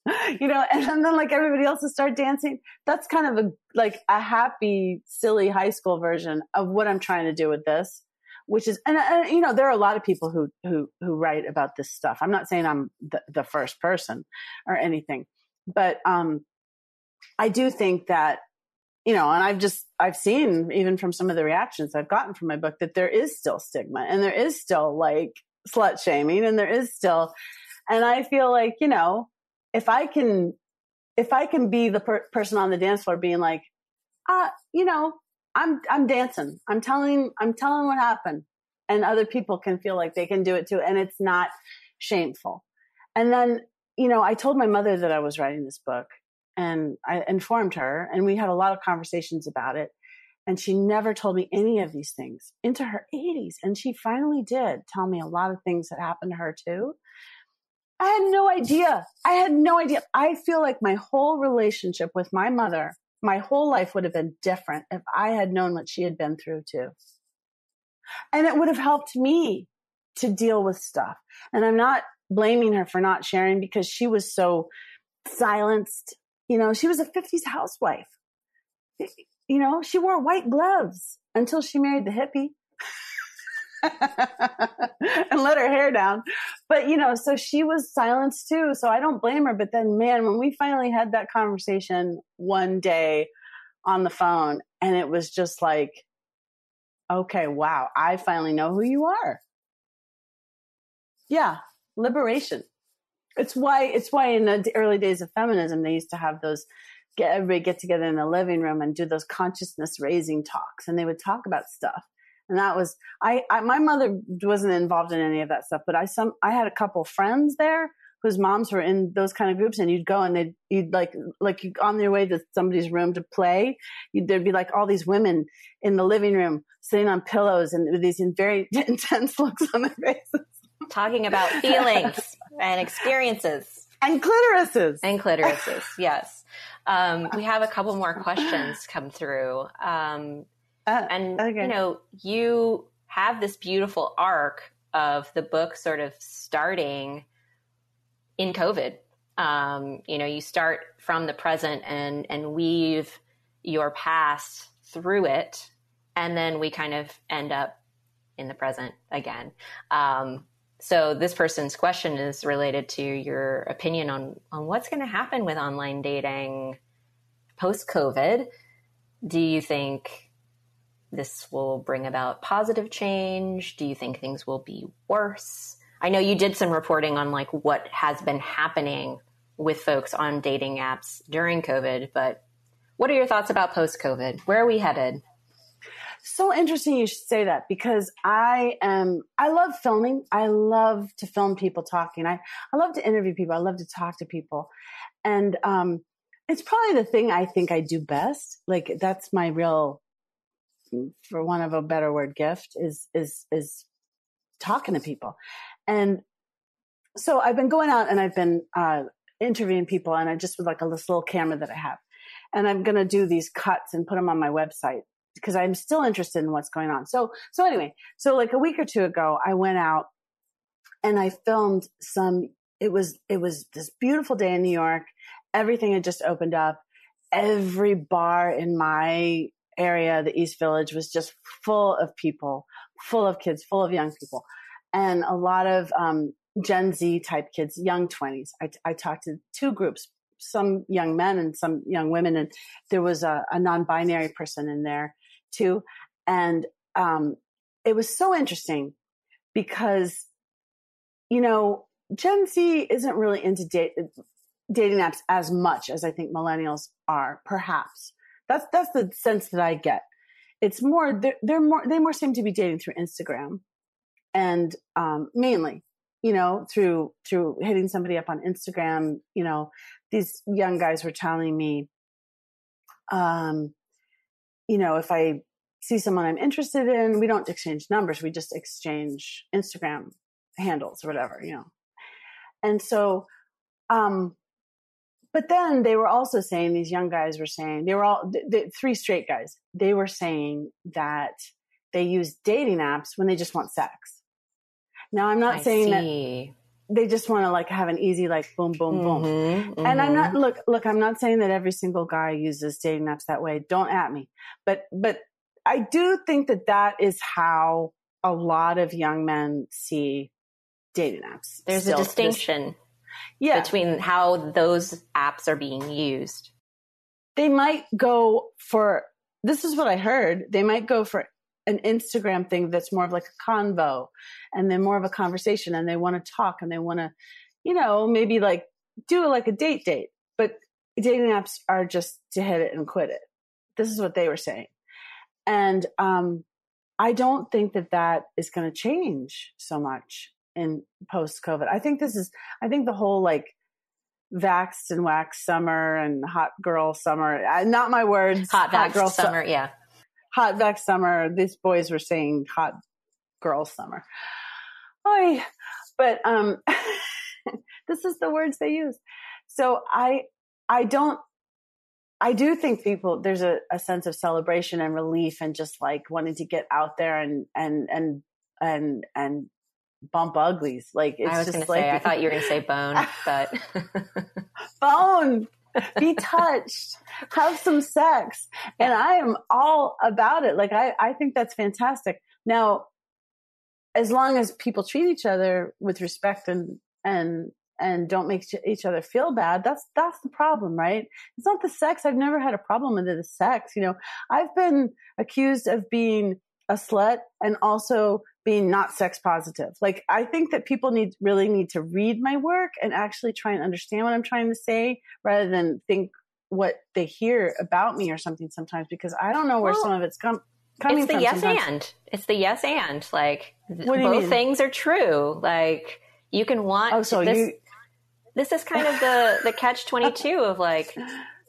Speaker 3: you know, and then like everybody else would start dancing. That's kind of a, like a happy, silly high school version of what I'm trying to do with this which is and, and, you know there are a lot of people who who who write about this stuff i'm not saying i'm the, the first person or anything but um i do think that you know and i've just i've seen even from some of the reactions i've gotten from my book that there is still stigma and there is still like slut shaming and there is still and i feel like you know if i can if i can be the per- person on the dance floor being like uh you know I'm I'm dancing. I'm telling I'm telling what happened, and other people can feel like they can do it too, and it's not shameful. And then you know, I told my mother that I was writing this book, and I informed her, and we had a lot of conversations about it. And she never told me any of these things into her 80s. And she finally did tell me a lot of things that happened to her too. I had no idea. I had no idea. I feel like my whole relationship with my mother my whole life would have been different if I had known what she had been through too. And it would have helped me to deal with stuff. And I'm not blaming her for not sharing because she was so silenced. You know, she was a 50s housewife. You know, she wore white gloves until she married the hippie. and let her hair down. But, you know, so she was silenced too. So I don't blame her. But then, man, when we finally had that conversation one day on the phone, and it was just like, okay, wow, I finally know who you are. Yeah, liberation. It's why, it's why in the early days of feminism, they used to have those get everybody get together in the living room and do those consciousness raising talks and they would talk about stuff and that was I, I, my mother wasn't involved in any of that stuff but i some i had a couple friends there whose moms were in those kind of groups and you'd go and they'd you'd like like you on your way to somebody's room to play you'd there'd be like all these women in the living room sitting on pillows and with these very intense looks on their faces.
Speaker 2: Talking about feelings and experiences.
Speaker 3: And clitorises.
Speaker 2: And clitorises yes. Um, we have a couple more questions come through. Um, uh, and okay. you know, you have this beautiful arc of the book sort of starting in COVID. Um, you know, you start from the present and and weave your past through it, and then we kind of end up in the present again. Um, so this person's question is related to your opinion on on what's going to happen with online dating post COVID. Do you think this will bring about positive change? Do you think things will be worse? I know you did some reporting on like what has been happening with folks on dating apps during COVID, but what are your thoughts about post COVID? Where are we headed?
Speaker 3: So interesting you should say that because I am I love filming. I love to film people talking. I, I love to interview people. I love to talk to people. And um it's probably the thing I think I do best. Like that's my real for one of a better word, gift is is is talking to people, and so I've been going out and I've been uh, interviewing people, and I just with like a this little camera that I have, and I'm going to do these cuts and put them on my website because I'm still interested in what's going on. So so anyway, so like a week or two ago, I went out and I filmed some. It was it was this beautiful day in New York. Everything had just opened up. Every bar in my area, the East Village, was just full of people, full of kids, full of young people, and a lot of um, Gen Z type kids, young 20s. I, I talked to two groups, some young men and some young women, and there was a, a non binary person in there too. And um, it was so interesting because, you know, Gen Z isn't really into date, dating apps as much as I think millennials are, perhaps. That's that's the sense that I get. It's more they're, they're more they more seem to be dating through Instagram, and um, mainly, you know, through through hitting somebody up on Instagram. You know, these young guys were telling me, um, you know, if I see someone I'm interested in, we don't exchange numbers, we just exchange Instagram handles or whatever, you know. And so, um, but then they were also saying, these young guys were saying, they were all, three straight guys, they were saying that they use dating apps when they just want sex. Now, I'm not I saying see. that they just want to like have an easy like boom boom boom mm-hmm, mm-hmm. and i'm not mm-hmm. look look i'm not saying that every single guy uses dating apps that way don't at me but but i do think that that is how a lot of young men see dating apps
Speaker 2: there's Still, a distinction yeah. between how those apps are being used.
Speaker 3: They might go for this is what I heard. They might go for an Instagram thing that's more of like a convo and then more of a conversation and they want to talk and they want to, you know, maybe like do like a date date. But dating apps are just to hit it and quit it. This is what they were saying. And um, I don't think that that is going to change so much in post COVID. I think this is, I think the whole like vaxxed and waxed summer and hot girl summer, not my words.
Speaker 2: Hot, hot girl summer, su- yeah.
Speaker 3: Hot vax summer. These boys were saying hot girl summer. Oy. But um, this is the words they use. So I, I don't I do think people there's a, a, sense of celebration and relief and just like wanting to get out there and and and and and bump uglies. Like
Speaker 2: it's I was
Speaker 3: just
Speaker 2: like
Speaker 3: say,
Speaker 2: I thought you were gonna say bone, but
Speaker 3: bone. Be touched. Have some sex. And I am all about it. Like I, I think that's fantastic. Now, as long as people treat each other with respect and and and don't make each other feel bad that's that's the problem right it's not the sex i've never had a problem with the sex you know i've been accused of being a slut and also being not sex positive. Like I think that people need really need to read my work and actually try and understand what I'm trying to say rather than think what they hear about me or something sometimes because I don't know where well, some of it's come coming from.
Speaker 2: It's the
Speaker 3: from
Speaker 2: yes
Speaker 3: sometimes.
Speaker 2: and. It's the yes and. Like both things are true. Like you can want
Speaker 3: Oh, so
Speaker 2: this,
Speaker 3: you
Speaker 2: this is kind of the the catch 22 of like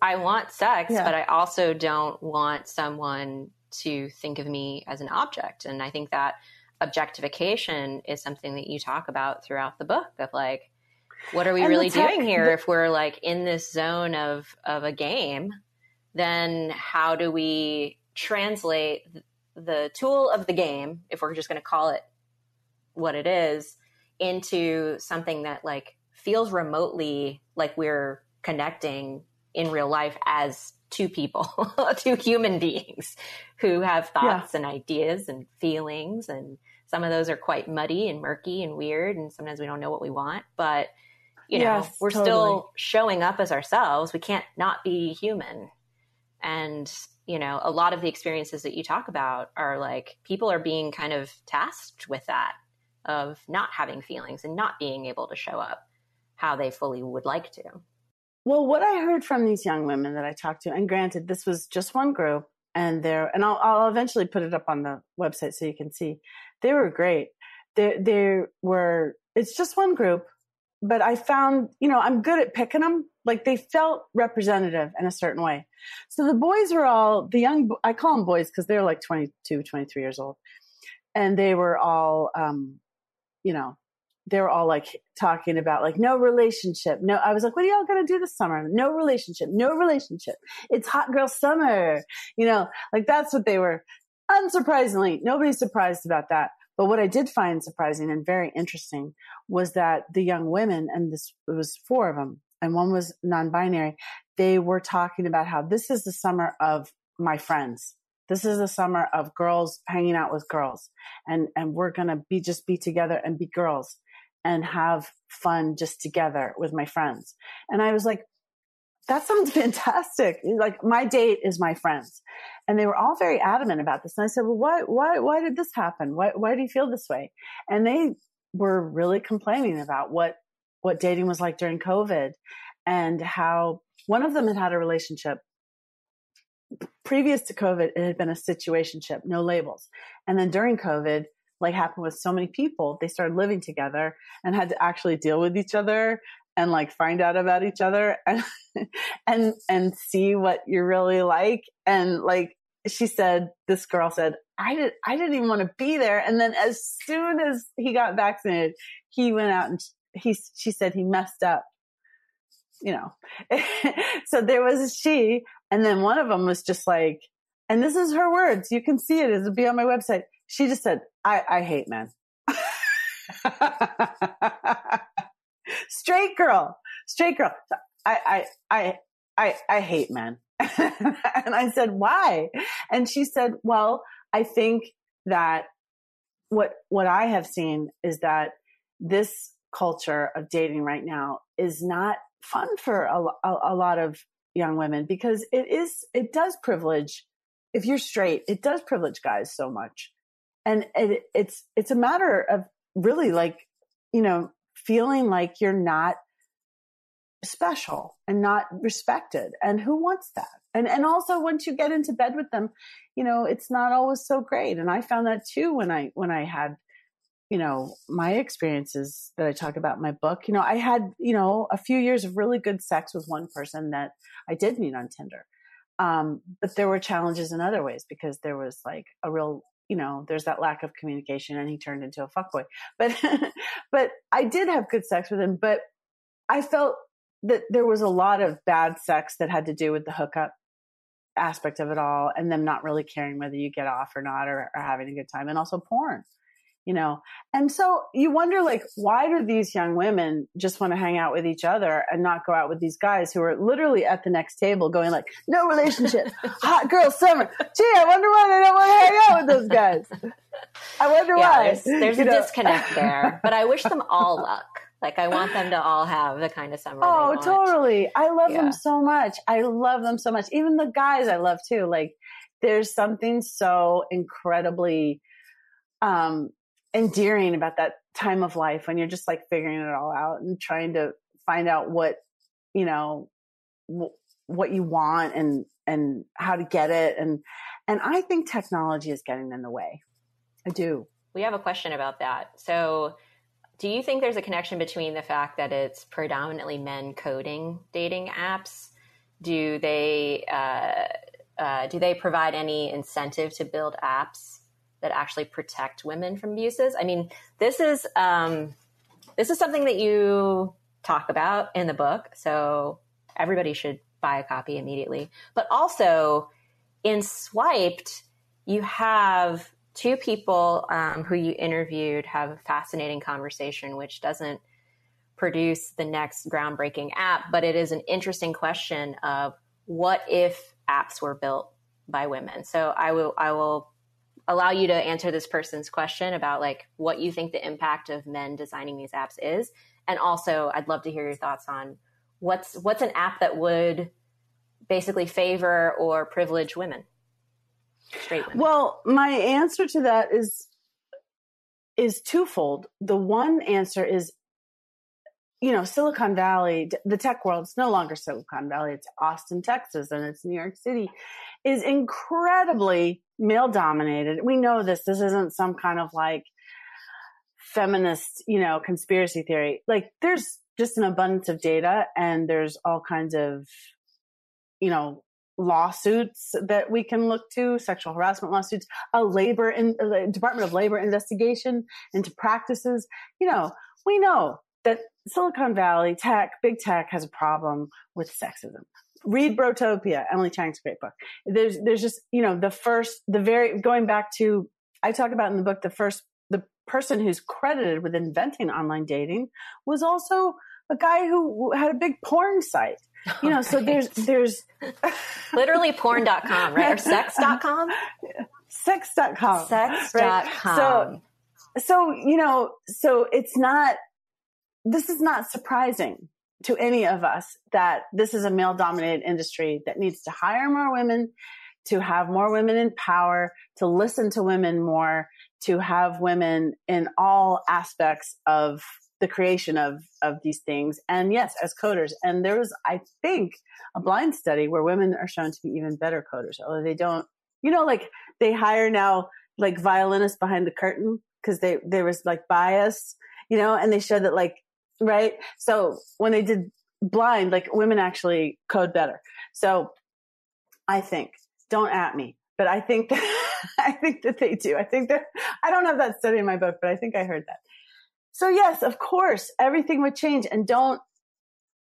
Speaker 2: I want sex, yeah. but I also don't want someone to think of me as an object. And I think that objectification is something that you talk about throughout the book of like what are we and really doing here the- if we're like in this zone of of a game? Then how do we translate the tool of the game if we're just going to call it what it is into something that like feels remotely like we're connecting in real life as two people, two human beings who have thoughts yeah. and ideas and feelings. And some of those are quite muddy and murky and weird. And sometimes we don't know what we want. But, you know, yes, we're totally. still showing up as ourselves. We can't not be human. And, you know, a lot of the experiences that you talk about are like people are being kind of tasked with that of not having feelings and not being able to show up how they fully would like to.
Speaker 3: Well, what I heard from these young women that I talked to, and granted, this was just one group, and they're, and I'll, I'll eventually put it up on the website so you can see. They were great. They, they were, it's just one group, but I found, you know, I'm good at picking them. Like they felt representative in a certain way. So the boys were all, the young, I call them boys because they're like 22, 23 years old. And they were all, um, you know, they were all like talking about like no relationship. No, I was like, what are y'all gonna do this summer? No relationship, no relationship. It's hot girl summer. You know, like that's what they were. Unsurprisingly, nobody's surprised about that. But what I did find surprising and very interesting was that the young women, and this it was four of them, and one was non-binary. They were talking about how this is the summer of my friends. This is a summer of girls hanging out with girls and, and we're going to be just be together and be girls and have fun just together with my friends. And I was like, that sounds fantastic. Like my date is my friends. And they were all very adamant about this. And I said, well, why, why, why did this happen? Why, why do you feel this way? And they were really complaining about what, what dating was like during COVID and how one of them had had a relationship previous to COVID. It had been a situationship, no labels. And then during COVID, like happened with so many people, they started living together and had to actually deal with each other and like find out about each other and and and see what you're really like. And like she said this girl said i did i didn't even want to be there. And then as soon as he got vaccinated he went out and he she said he messed up you know. So there was a she and then one of them was just like and this is her words you can see it it'll be on my website she just said i i hate men straight girl, straight girl. I, I, I, I, I hate men. and I said, why? And she said, well, I think that what, what I have seen is that this culture of dating right now is not fun for a, a, a lot of young women because it is, it does privilege. If you're straight, it does privilege guys so much. And it, it's, it's a matter of really like, you know, feeling like you're not special and not respected. And who wants that? And and also once you get into bed with them, you know, it's not always so great. And I found that too when I when I had you know my experiences that i talk about in my book you know i had you know a few years of really good sex with one person that i did meet on tinder um, but there were challenges in other ways because there was like a real you know, there's that lack of communication and he turned into a fuckboy. But, but I did have good sex with him, but I felt that there was a lot of bad sex that had to do with the hookup aspect of it all and them not really caring whether you get off or not or, or having a good time and also porn you know and so you wonder like why do these young women just want to hang out with each other and not go out with these guys who are literally at the next table going like no relationship hot girl summer gee i wonder why they don't want to hang out with those guys i wonder yeah,
Speaker 2: why there's, there's a know? disconnect there but i wish them all luck like I want them to all have the kind of summer.
Speaker 3: Oh, totally! I love yeah. them so much. I love them so much. Even the guys, I love too. Like, there's something so incredibly um, endearing about that time of life when you're just like figuring it all out and trying to find out what you know w- what you want and and how to get it and and I think technology is getting in the way. I do.
Speaker 2: We have a question about that. So do you think there's a connection between the fact that it's predominantly men coding dating apps? Do they uh, uh, do they provide any incentive to build apps that actually protect women from abuses. I mean, this is um, this is something that you talk about in the book, so everybody should buy a copy immediately. But also in Swiped, you have two people um, who you interviewed have a fascinating conversation, which doesn't produce the next groundbreaking app, but it is an interesting question of what if apps were built by women. So I will I will allow you to answer this person's question about like what you think the impact of men designing these apps is. And also i'd love to hear your thoughts on what's what's an app that would basically favor or privilege women
Speaker 3: straight women? Well my answer to that is is twofold. The one answer is you know silicon valley the tech world it's no longer silicon valley it's austin texas and it's new york city is incredibly male dominated. We know this. This isn't some kind of like feminist, you know, conspiracy theory. Like there's just an abundance of data and there's all kinds of, you know, lawsuits that we can look to, sexual harassment lawsuits, a labor in the Department of Labor investigation into practices. You know, we know that Silicon Valley tech, big tech has a problem with sexism read Brotopia, Emily Chang's great book. There's, there's just, you know, the first, the very, going back to, I talk about in the book, the first, the person who's credited with inventing online dating was also a guy who had a big porn site. You know, so there's there's
Speaker 2: literally porn.com, right? Or sex.com?
Speaker 3: Sex.com.
Speaker 2: Sex.com. Right?
Speaker 3: So so, you know, so it's not this is not surprising to any of us that this is a male dominated industry that needs to hire more women, to have more women in power, to listen to women more, to have women in all aspects of the creation of of these things. And yes as coders. And there was i think a blind study where women are shown to be even better coders although they don't you know like they hire now like violinists behind the curtain because they there was like bias you know and they showed that like right so when they did blind like women actually code better so i think don't at me but i think that i think that they do i think that i don't have that study in my book but i think i heard that so yes, of course, everything would change. And don't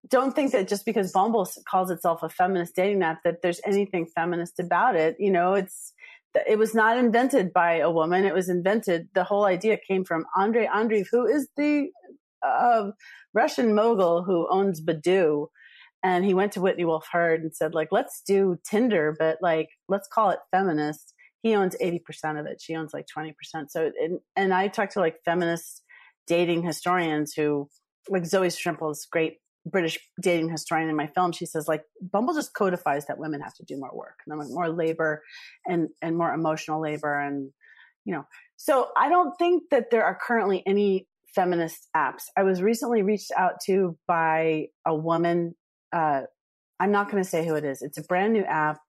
Speaker 3: don't think that just because Bumble calls itself a feminist dating app that there's anything feminist about it. You know, it's it was not invented by a woman. It was invented. The whole idea came from Andre Andreev, who is the uh, Russian mogul who owns Badoo. And he went to Whitney Wolfe Herd and said, like, let's do Tinder, but like, let's call it feminist. He owns 80% of it. She owns like 20%. So, and, and I talked to like feminists dating historians who, like Zoe Strimpel's great British dating historian in my film, she says like Bumble just codifies that women have to do more work, and more labor, and and more emotional labor, and you know. So I don't think that there are currently any feminist apps. I was recently reached out to by a woman. Uh, I'm not going to say who it is. It's a brand new app.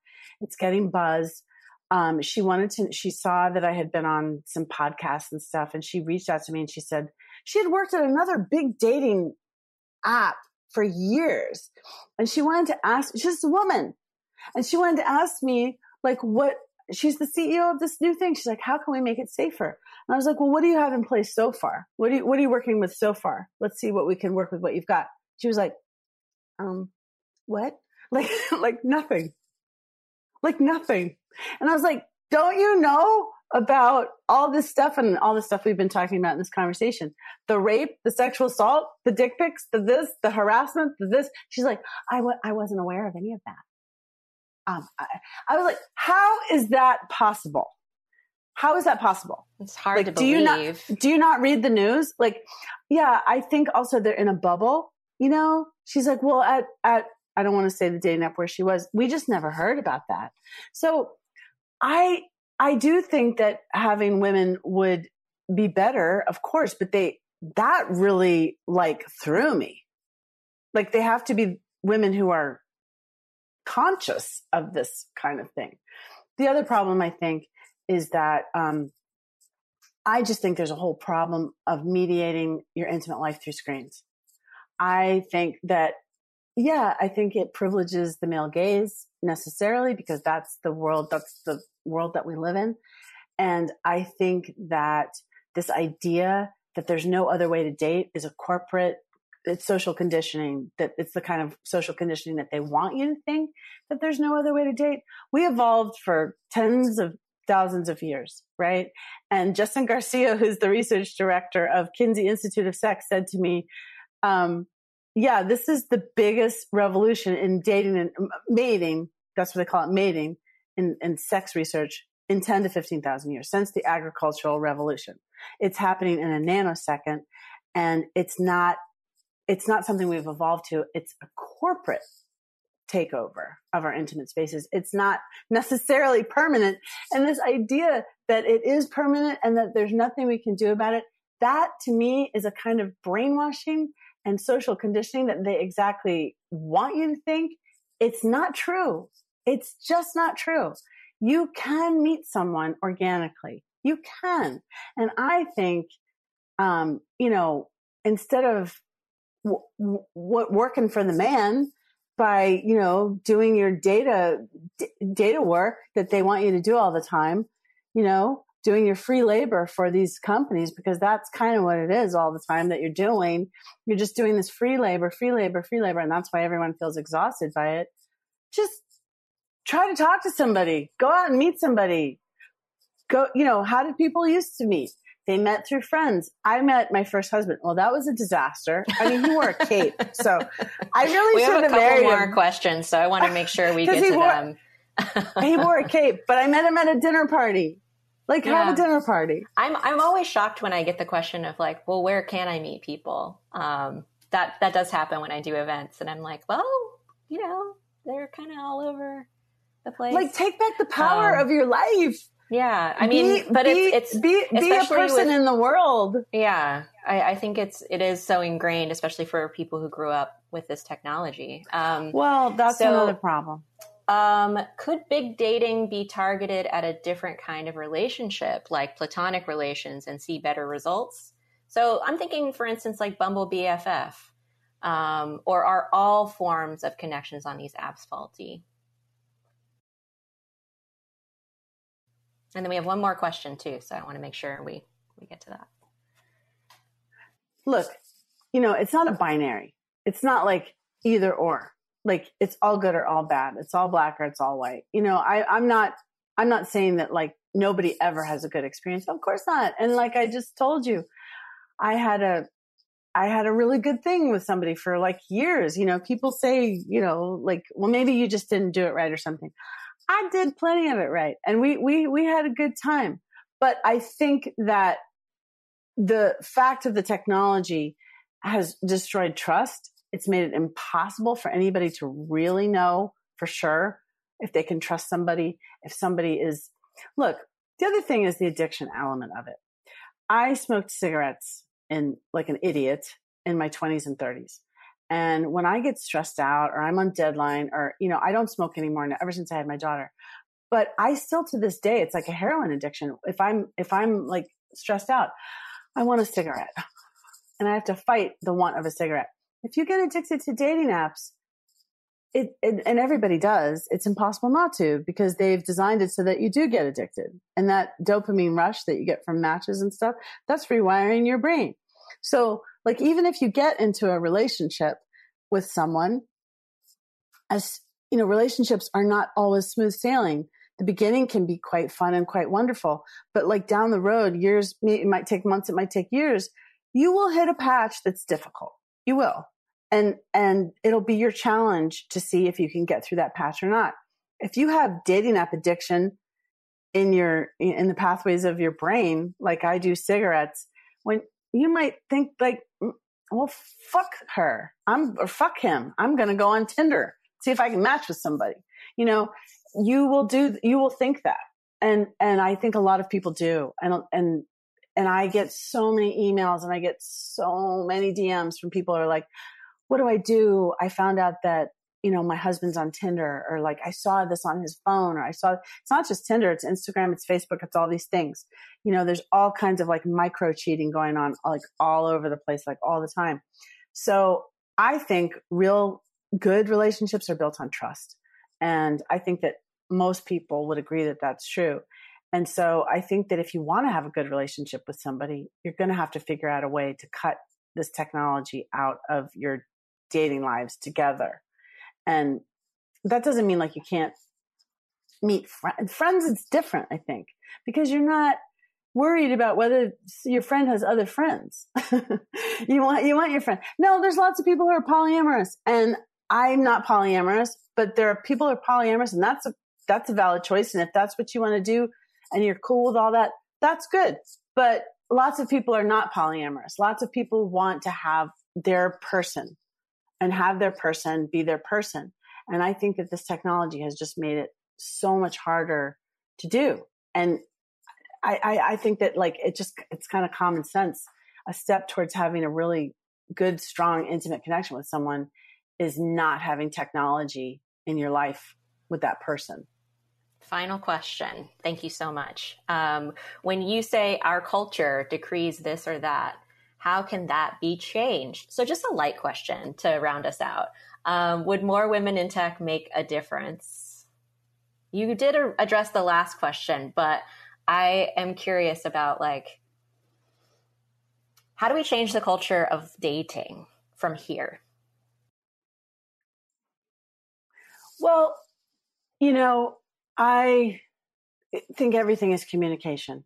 Speaker 3: It's getting buzz um, she wanted to, she saw that I had been on some podcasts and stuff, and she reached out to me and she said she had worked at another big dating app for years. And she wanted to ask, she's a woman, and she wanted to ask me, like, what, she's the CEO of this new thing. She's like, how can we make it safer? And I was like, well, what do you have in place so far? What do you, what are you working with so far? Let's see what we can work with what you've got. She was like, um, what? Like, like nothing. Like nothing. And I was like, don't you know about all this stuff and all the stuff we've been talking about in this conversation? The rape, the sexual assault, the dick pics, the this, the harassment, the this. She's like, I w- I wasn't aware of any of that. Um, I, I was like, how is that possible? How is that possible?
Speaker 2: It's hard
Speaker 3: like,
Speaker 2: to
Speaker 3: do
Speaker 2: believe.
Speaker 3: You not, do you not read the news? Like, yeah, I think also they're in a bubble. You know, she's like, well, at at I don't want to say the dating app where she was. We just never heard about that. So I I do think that having women would be better, of course, but they that really like threw me. Like they have to be women who are conscious of this kind of thing. The other problem I think is that um, I just think there's a whole problem of mediating your intimate life through screens. I think that yeah, I think it privileges the male gaze necessarily because that's the world, that's the world that we live in. And I think that this idea that there's no other way to date is a corporate, it's social conditioning, that it's the kind of social conditioning that they want you to think that there's no other way to date. We evolved for tens of thousands of years, right? And Justin Garcia, who's the research director of Kinsey Institute of Sex, said to me, um, yeah, this is the biggest revolution in dating and mating. That's what they call it, mating in, in sex research in 10 to 15,000 years since the agricultural revolution. It's happening in a nanosecond and it's not, it's not something we've evolved to. It's a corporate takeover of our intimate spaces. It's not necessarily permanent. And this idea that it is permanent and that there's nothing we can do about it, that to me is a kind of brainwashing and social conditioning that they exactly want you to think, it's not true. It's just not true. You can meet someone organically. You can. And I think, um, you know, instead of w- w- working for the man by, you know, doing your data, d- data work that they want you to do all the time, you know, doing your free labor for these companies because that's kind of what it is all the time that you're doing. You're just doing this free labor, free labor, free labor. And that's why everyone feels exhausted by it. Just try to talk to somebody, go out and meet somebody. Go, you know, how did people used to meet? They met through friends. I met my first husband. Well, that was a disaster. I mean, he wore a cape, so I really
Speaker 2: we
Speaker 3: should
Speaker 2: have a
Speaker 3: have
Speaker 2: couple more
Speaker 3: him.
Speaker 2: questions, so I want to make sure we get to
Speaker 3: wore-
Speaker 2: them.
Speaker 3: he wore a cape, but I met him at a dinner party. Like, have a dinner party.
Speaker 2: I'm I'm always shocked when I get the question of like, well, where can I meet people? Um, that that does happen when I do events, and I'm like, well, you know, they're kind of all over the place.
Speaker 3: Like, take back the power
Speaker 2: Um,
Speaker 3: of your life.
Speaker 2: Yeah, I mean,
Speaker 3: Be-
Speaker 2: but
Speaker 3: be,
Speaker 2: it's it's
Speaker 3: be, be a person
Speaker 2: with-
Speaker 3: in the world.
Speaker 2: yeah, I, I think it's it is so ingrained, especially for people who grew up with this technology. Um,
Speaker 3: Well, that's
Speaker 2: So-
Speaker 3: another problem.
Speaker 2: Um, could big dating be targeted at a different kind of relationship, like platonic relations, and see better results? So I'm thinking, for instance, like Bumble BFF, um, or are all forms of connections on these apps faulty? And then we have one more question too, so I want to make sure we we get to that.
Speaker 3: Look, you know, it's not a binary. It's not like either or. Like it's all good or all bad. It's all black or it's all white. You know, I, I'm not I'm not saying that like nobody ever has a good experience. Of course not. And like I just told you, I had a I had a really good thing with somebody for like years. You know, people say, you know, like, well, maybe you just didn't do it right or something. I did plenty of it right. And we we we had a good time. But I think that the fact of the technology has destroyed trust. It's made it impossible for anybody to really know for sure if they can trust somebody, if somebody is, look, the other thing is the addiction element of it. I smoked cigarettes in like an idiot in my 20s and 30s. And when I get stressed out or I'm on deadline or, you know, I don't smoke anymore now, ever since I had my daughter. But I still to this day, it's like a heroin addiction. If I'm, if I'm like stressed out, I want a cigarette and I have to fight the want of a cigarette. If you get addicted to dating apps, it, it, and everybody does, it's impossible not to because they've designed it so that you do get addicted. And that dopamine rush that you get from matches and stuff, that's rewiring your brain. So, like, even if you get into a relationship with someone, as you know, relationships are not always smooth sailing. The beginning can be quite fun and quite wonderful, but like down the road, years, it might take months, it might take years, you will hit a patch that's difficult. You will. And, and it'll be your challenge to see if you can get through that patch or not. If you have dating app addiction in your, in the pathways of your brain, like I do cigarettes, when you might think like, "Mm, well, fuck her. I'm, or fuck him. I'm going to go on Tinder, see if I can match with somebody. You know, you will do, you will think that. And, and I think a lot of people do. And, and, and I get so many emails and I get so many DMs from people who are like, what do I do? I found out that, you know, my husband's on Tinder or like I saw this on his phone or I saw, it's not just Tinder, it's Instagram, it's Facebook, it's all these things. You know, there's all kinds of like micro cheating going on like all over the place, like all the time. So I think real good relationships are built on trust. And I think that most people would agree that that's true. And so I think that if you want to have a good relationship with somebody, you're going to have to figure out a way to cut this technology out of your dating lives together. And that doesn't mean like you can't meet friends. Friends, it's different, I think, because you're not worried about whether your friend has other friends. you want, you want your friend. No, there's lots of people who are polyamorous and I'm not polyamorous, but there are people who are polyamorous and that's a, that's a valid choice. And if that's what you want to do and you're cool with all that, that's good. But lots of people are not polyamorous. Lots of people want to have their person and have their person be their person. And I think that this technology has just made it so much harder to do. And I, I, I think that like it just, it's kind of common sense. A step towards having a really good, strong, intimate connection with someone is not having technology in your life with that person.
Speaker 2: Final question. Thank you so much. Um, when you say our culture decrees this or that, how can that be changed? So, just a light question to round us out. Um, would more women in tech make a difference? You did a- address the last question, but I am curious about like, how do we change the culture of dating from here?
Speaker 3: Well, you know, I think everything is communication.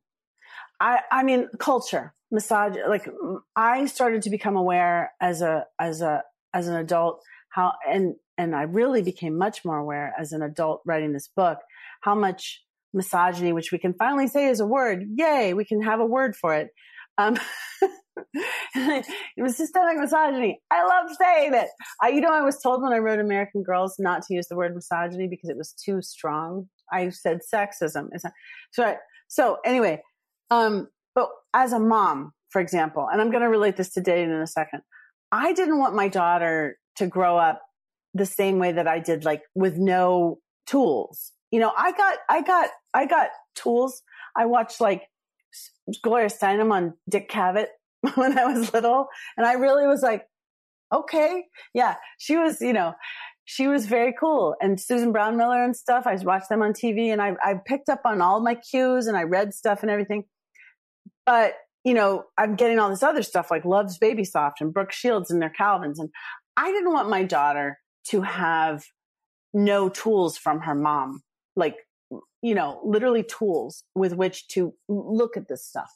Speaker 3: I, I mean, culture, massage, like I started to become aware as a, as a, as an adult how, and, and I really became much more aware as an adult writing this book, how much misogyny, which we can finally say is a word. Yay. We can have a word for it. Um, it was systemic misogyny. I love saying it. I, you know, I was told when I wrote American Girls not to use the word misogyny because it was too strong. I said sexism. So, so anyway, um, but as a mom, for example, and I'm going to relate this to dating in a second. I didn't want my daughter to grow up the same way that I did, like with no tools. You know, I got, I got, I got tools. I watched like Gloria Steinem on Dick Cavett when I was little. And I really was like, okay. Yeah. She was, you know, she was very cool. And Susan Brownmiller and stuff, I watched them on TV and I, I picked up on all my cues and I read stuff and everything. But, you know, I'm getting all this other stuff like Love's Baby Soft and Brooke Shields and their Calvins. And I didn't want my daughter to have no tools from her mom, like, you know, literally tools with which to look at this stuff.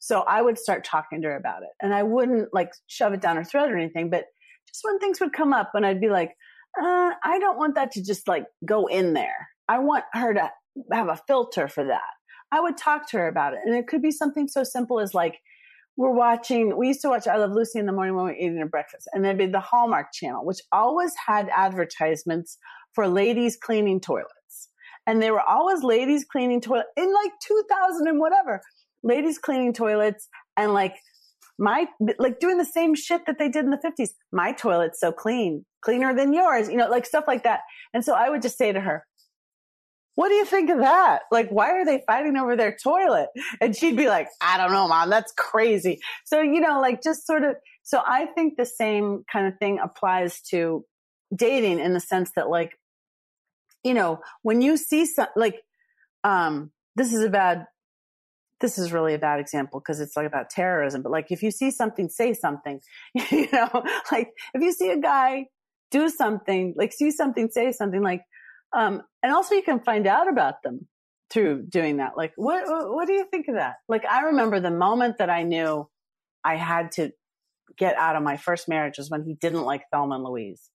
Speaker 3: So I would start talking to her about it and I wouldn't like shove it down her throat or anything, but just when things would come up and I'd be like, uh, I don't want that to just like go in there. I want her to have a filter for that. I would talk to her about it. And it could be something so simple as like, we're watching, we used to watch I Love Lucy in the morning when we were eating our breakfast. And there'd be the Hallmark channel, which always had advertisements for ladies cleaning toilets. And they were always ladies cleaning toilet in like 2000 and whatever ladies cleaning toilets and like my like doing the same shit that they did in the 50s my toilet's so clean cleaner than yours you know like stuff like that and so i would just say to her what do you think of that? Like why are they fighting over their toilet? And she'd be like i don't know mom that's crazy. So you know like just sort of so i think the same kind of thing applies to dating in the sense that like you know when you see some like um this is a bad this is really a bad example because it's like about terrorism, but like if you see something, say something, you know, like if you see a guy do something, like see something, say something like, um, and also you can find out about them through doing that. Like, what, what do you think of that? Like, I remember the moment that I knew I had to get out of my first marriage was when he didn't like Thelma and Louise.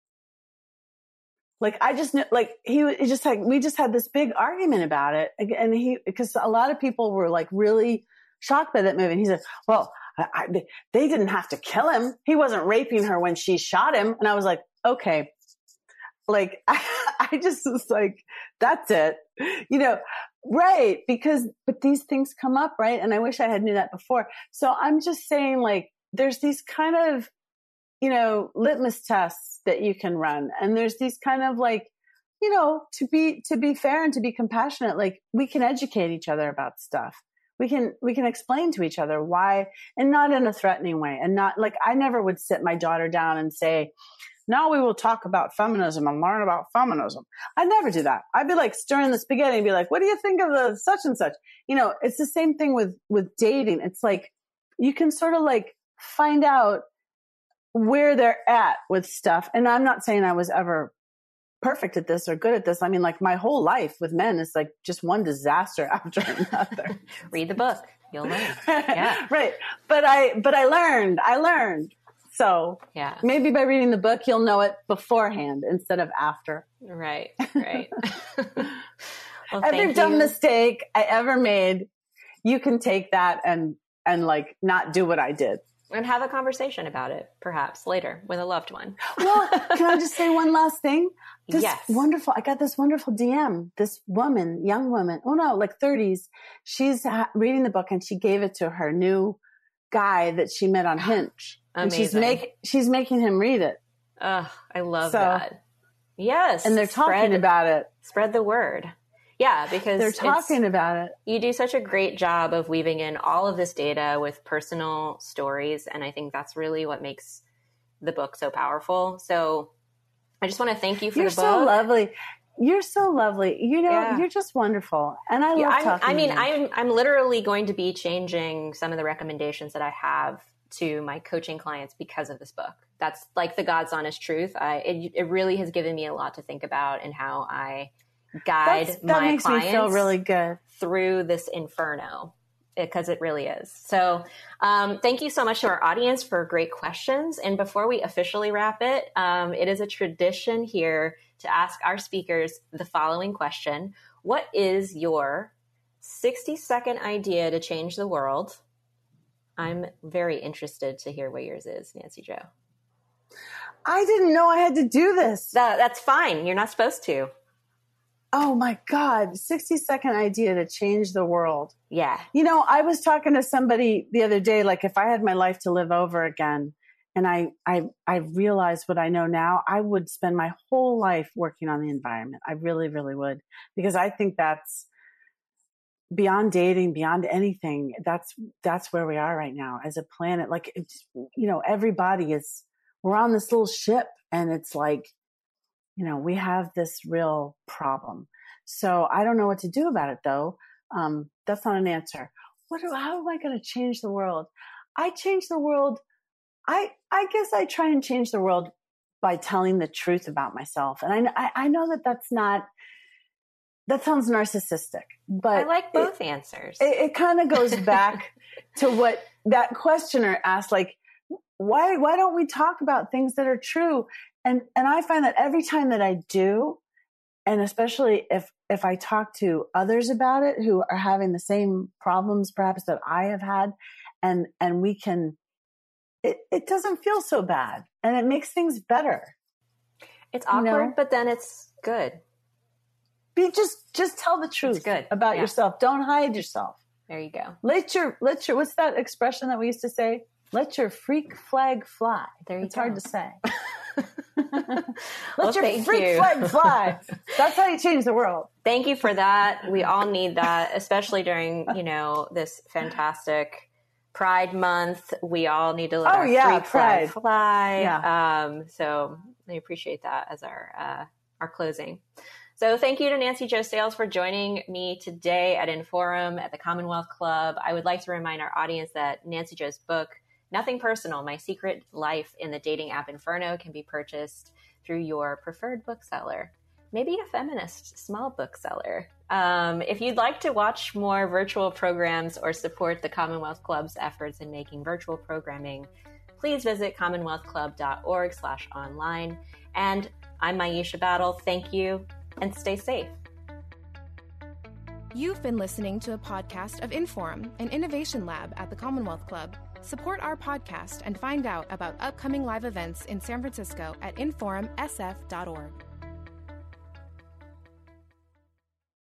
Speaker 3: Like I just knew, like he, just like we just had this big argument about it, and he because a lot of people were like really shocked by that movie. And he said, "Well, I, they didn't have to kill him. He wasn't raping her when she shot him." And I was like, "Okay." Like I, I just was like, "That's it," you know, right? Because but these things come up, right? And I wish I had knew that before. So I'm just saying, like, there's these kind of you know, litmus tests that you can run. And there's these kind of like, you know, to be, to be fair and to be compassionate, like we can educate each other about stuff. We can, we can explain to each other why and not in a threatening way. And not like I never would sit my daughter down and say, now we will talk about feminism and learn about feminism. I never do that. I'd be like stirring the spaghetti and be like, what do you think of the such and such? You know, it's the same thing with, with dating. It's like you can sort of like find out where they're at with stuff. And I'm not saying I was ever perfect at this or good at this. I mean, like my whole life with men is like just one disaster after another.
Speaker 2: Read the book. You'll learn. Yeah.
Speaker 3: right. But I, but I learned, I learned. So
Speaker 2: yeah,
Speaker 3: maybe by reading the book, you'll know it beforehand instead of after.
Speaker 2: Right. Right.
Speaker 3: well, Every dumb mistake I ever made, you can take that and, and like not do what I did
Speaker 2: and have a conversation about it perhaps later with a loved one.
Speaker 3: well, can I just say one last thing? This
Speaker 2: yes.
Speaker 3: wonderful. I got this wonderful DM. This woman, young woman, oh no, like 30s. She's reading the book and she gave it to her new guy that she met on Hinge.
Speaker 2: Amazing.
Speaker 3: And she's make she's making him read it.
Speaker 2: Ugh, I love so, that. Yes.
Speaker 3: And they're talking spread, about it.
Speaker 2: Spread the word. Yeah, because
Speaker 3: they're talking about it.
Speaker 2: You do such a great job of weaving in all of this data with personal stories. And I think that's really what makes the book so powerful. So I just want to thank you for
Speaker 3: you're
Speaker 2: the book.
Speaker 3: You're so lovely. You're so lovely. You know, yeah. you're just wonderful. And I love yeah, talking
Speaker 2: I mean, I'm, I'm literally going to be changing some of the recommendations that I have to my coaching clients because of this book. That's like the God's honest truth. I, it, it really has given me a lot to think about and how I guide
Speaker 3: That's,
Speaker 2: that
Speaker 3: my
Speaker 2: makes
Speaker 3: clients
Speaker 2: me
Speaker 3: feel really good
Speaker 2: through this inferno. because it, really is. So, um, thank you so much to our audience for great questions. And before we officially wrap it, um, it is a tradition here to ask our speakers the following question What is your 60 second idea to change the world? I'm very interested to hear what yours is, Nancy Jo.
Speaker 3: I didn't know I had to do this.
Speaker 2: That, that's fine. You're not supposed to.
Speaker 3: Oh my God, 60 second idea to change the world.
Speaker 2: Yeah.
Speaker 3: You know, I was talking to somebody the other day, like if I had my life to live over again and I, I, I realized what I know now, I would spend my whole life working on the environment. I really, really would, because I think that's beyond dating, beyond anything. That's, that's where we are right now as a planet. Like, you know, everybody is, we're on this little ship and it's like, you know, we have this real problem. So I don't know what to do about it though. Um, that's not an answer. What, how am I going to change the world? I change the world. I, I guess I try and change the world by telling the truth about myself. And I, I, I know that that's not, that sounds narcissistic, but I
Speaker 2: like both it, answers.
Speaker 3: It, it kind of goes back to what that questioner asked, like, why, why don't we talk about things that are true? and and i find that every time that i do and especially if if i talk to others about it who are having the same problems perhaps that i have had and and we can it, it doesn't feel so bad and it makes things better
Speaker 2: it's awkward you know? but then it's good
Speaker 3: be just just tell the truth
Speaker 2: it's good
Speaker 3: about yeah. yourself don't hide yourself
Speaker 2: there you go
Speaker 3: let your let your what's that expression that we used to say let your freak flag fly
Speaker 2: there you
Speaker 3: it's
Speaker 2: go.
Speaker 3: hard to say
Speaker 2: Let
Speaker 3: well, your freak you. flag fly. That's how you change the world.
Speaker 2: Thank you for that. We all need that, especially during, you know, this fantastic Pride Month. We all need to let oh, our yeah, freak Pride. flag fly. Yeah. Um, so I appreciate that as our uh, our closing. So thank you to Nancy Jo Sales for joining me today at Inforum at the Commonwealth Club. I would like to remind our audience that Nancy Jo's book, Nothing Personal My Secret Life in the Dating App Inferno can be purchased through your preferred bookseller, maybe a feminist small bookseller. Um, if you'd like to watch more virtual programs or support the Commonwealth Club's efforts in making virtual programming, please visit commonwealthclub.org slash online. And I'm Myisha Battle. Thank you and stay safe.
Speaker 1: You've been listening to a podcast of Inforum, an innovation lab at the Commonwealth Club. Support our podcast and find out about upcoming live events in San Francisco at inforumsf.org.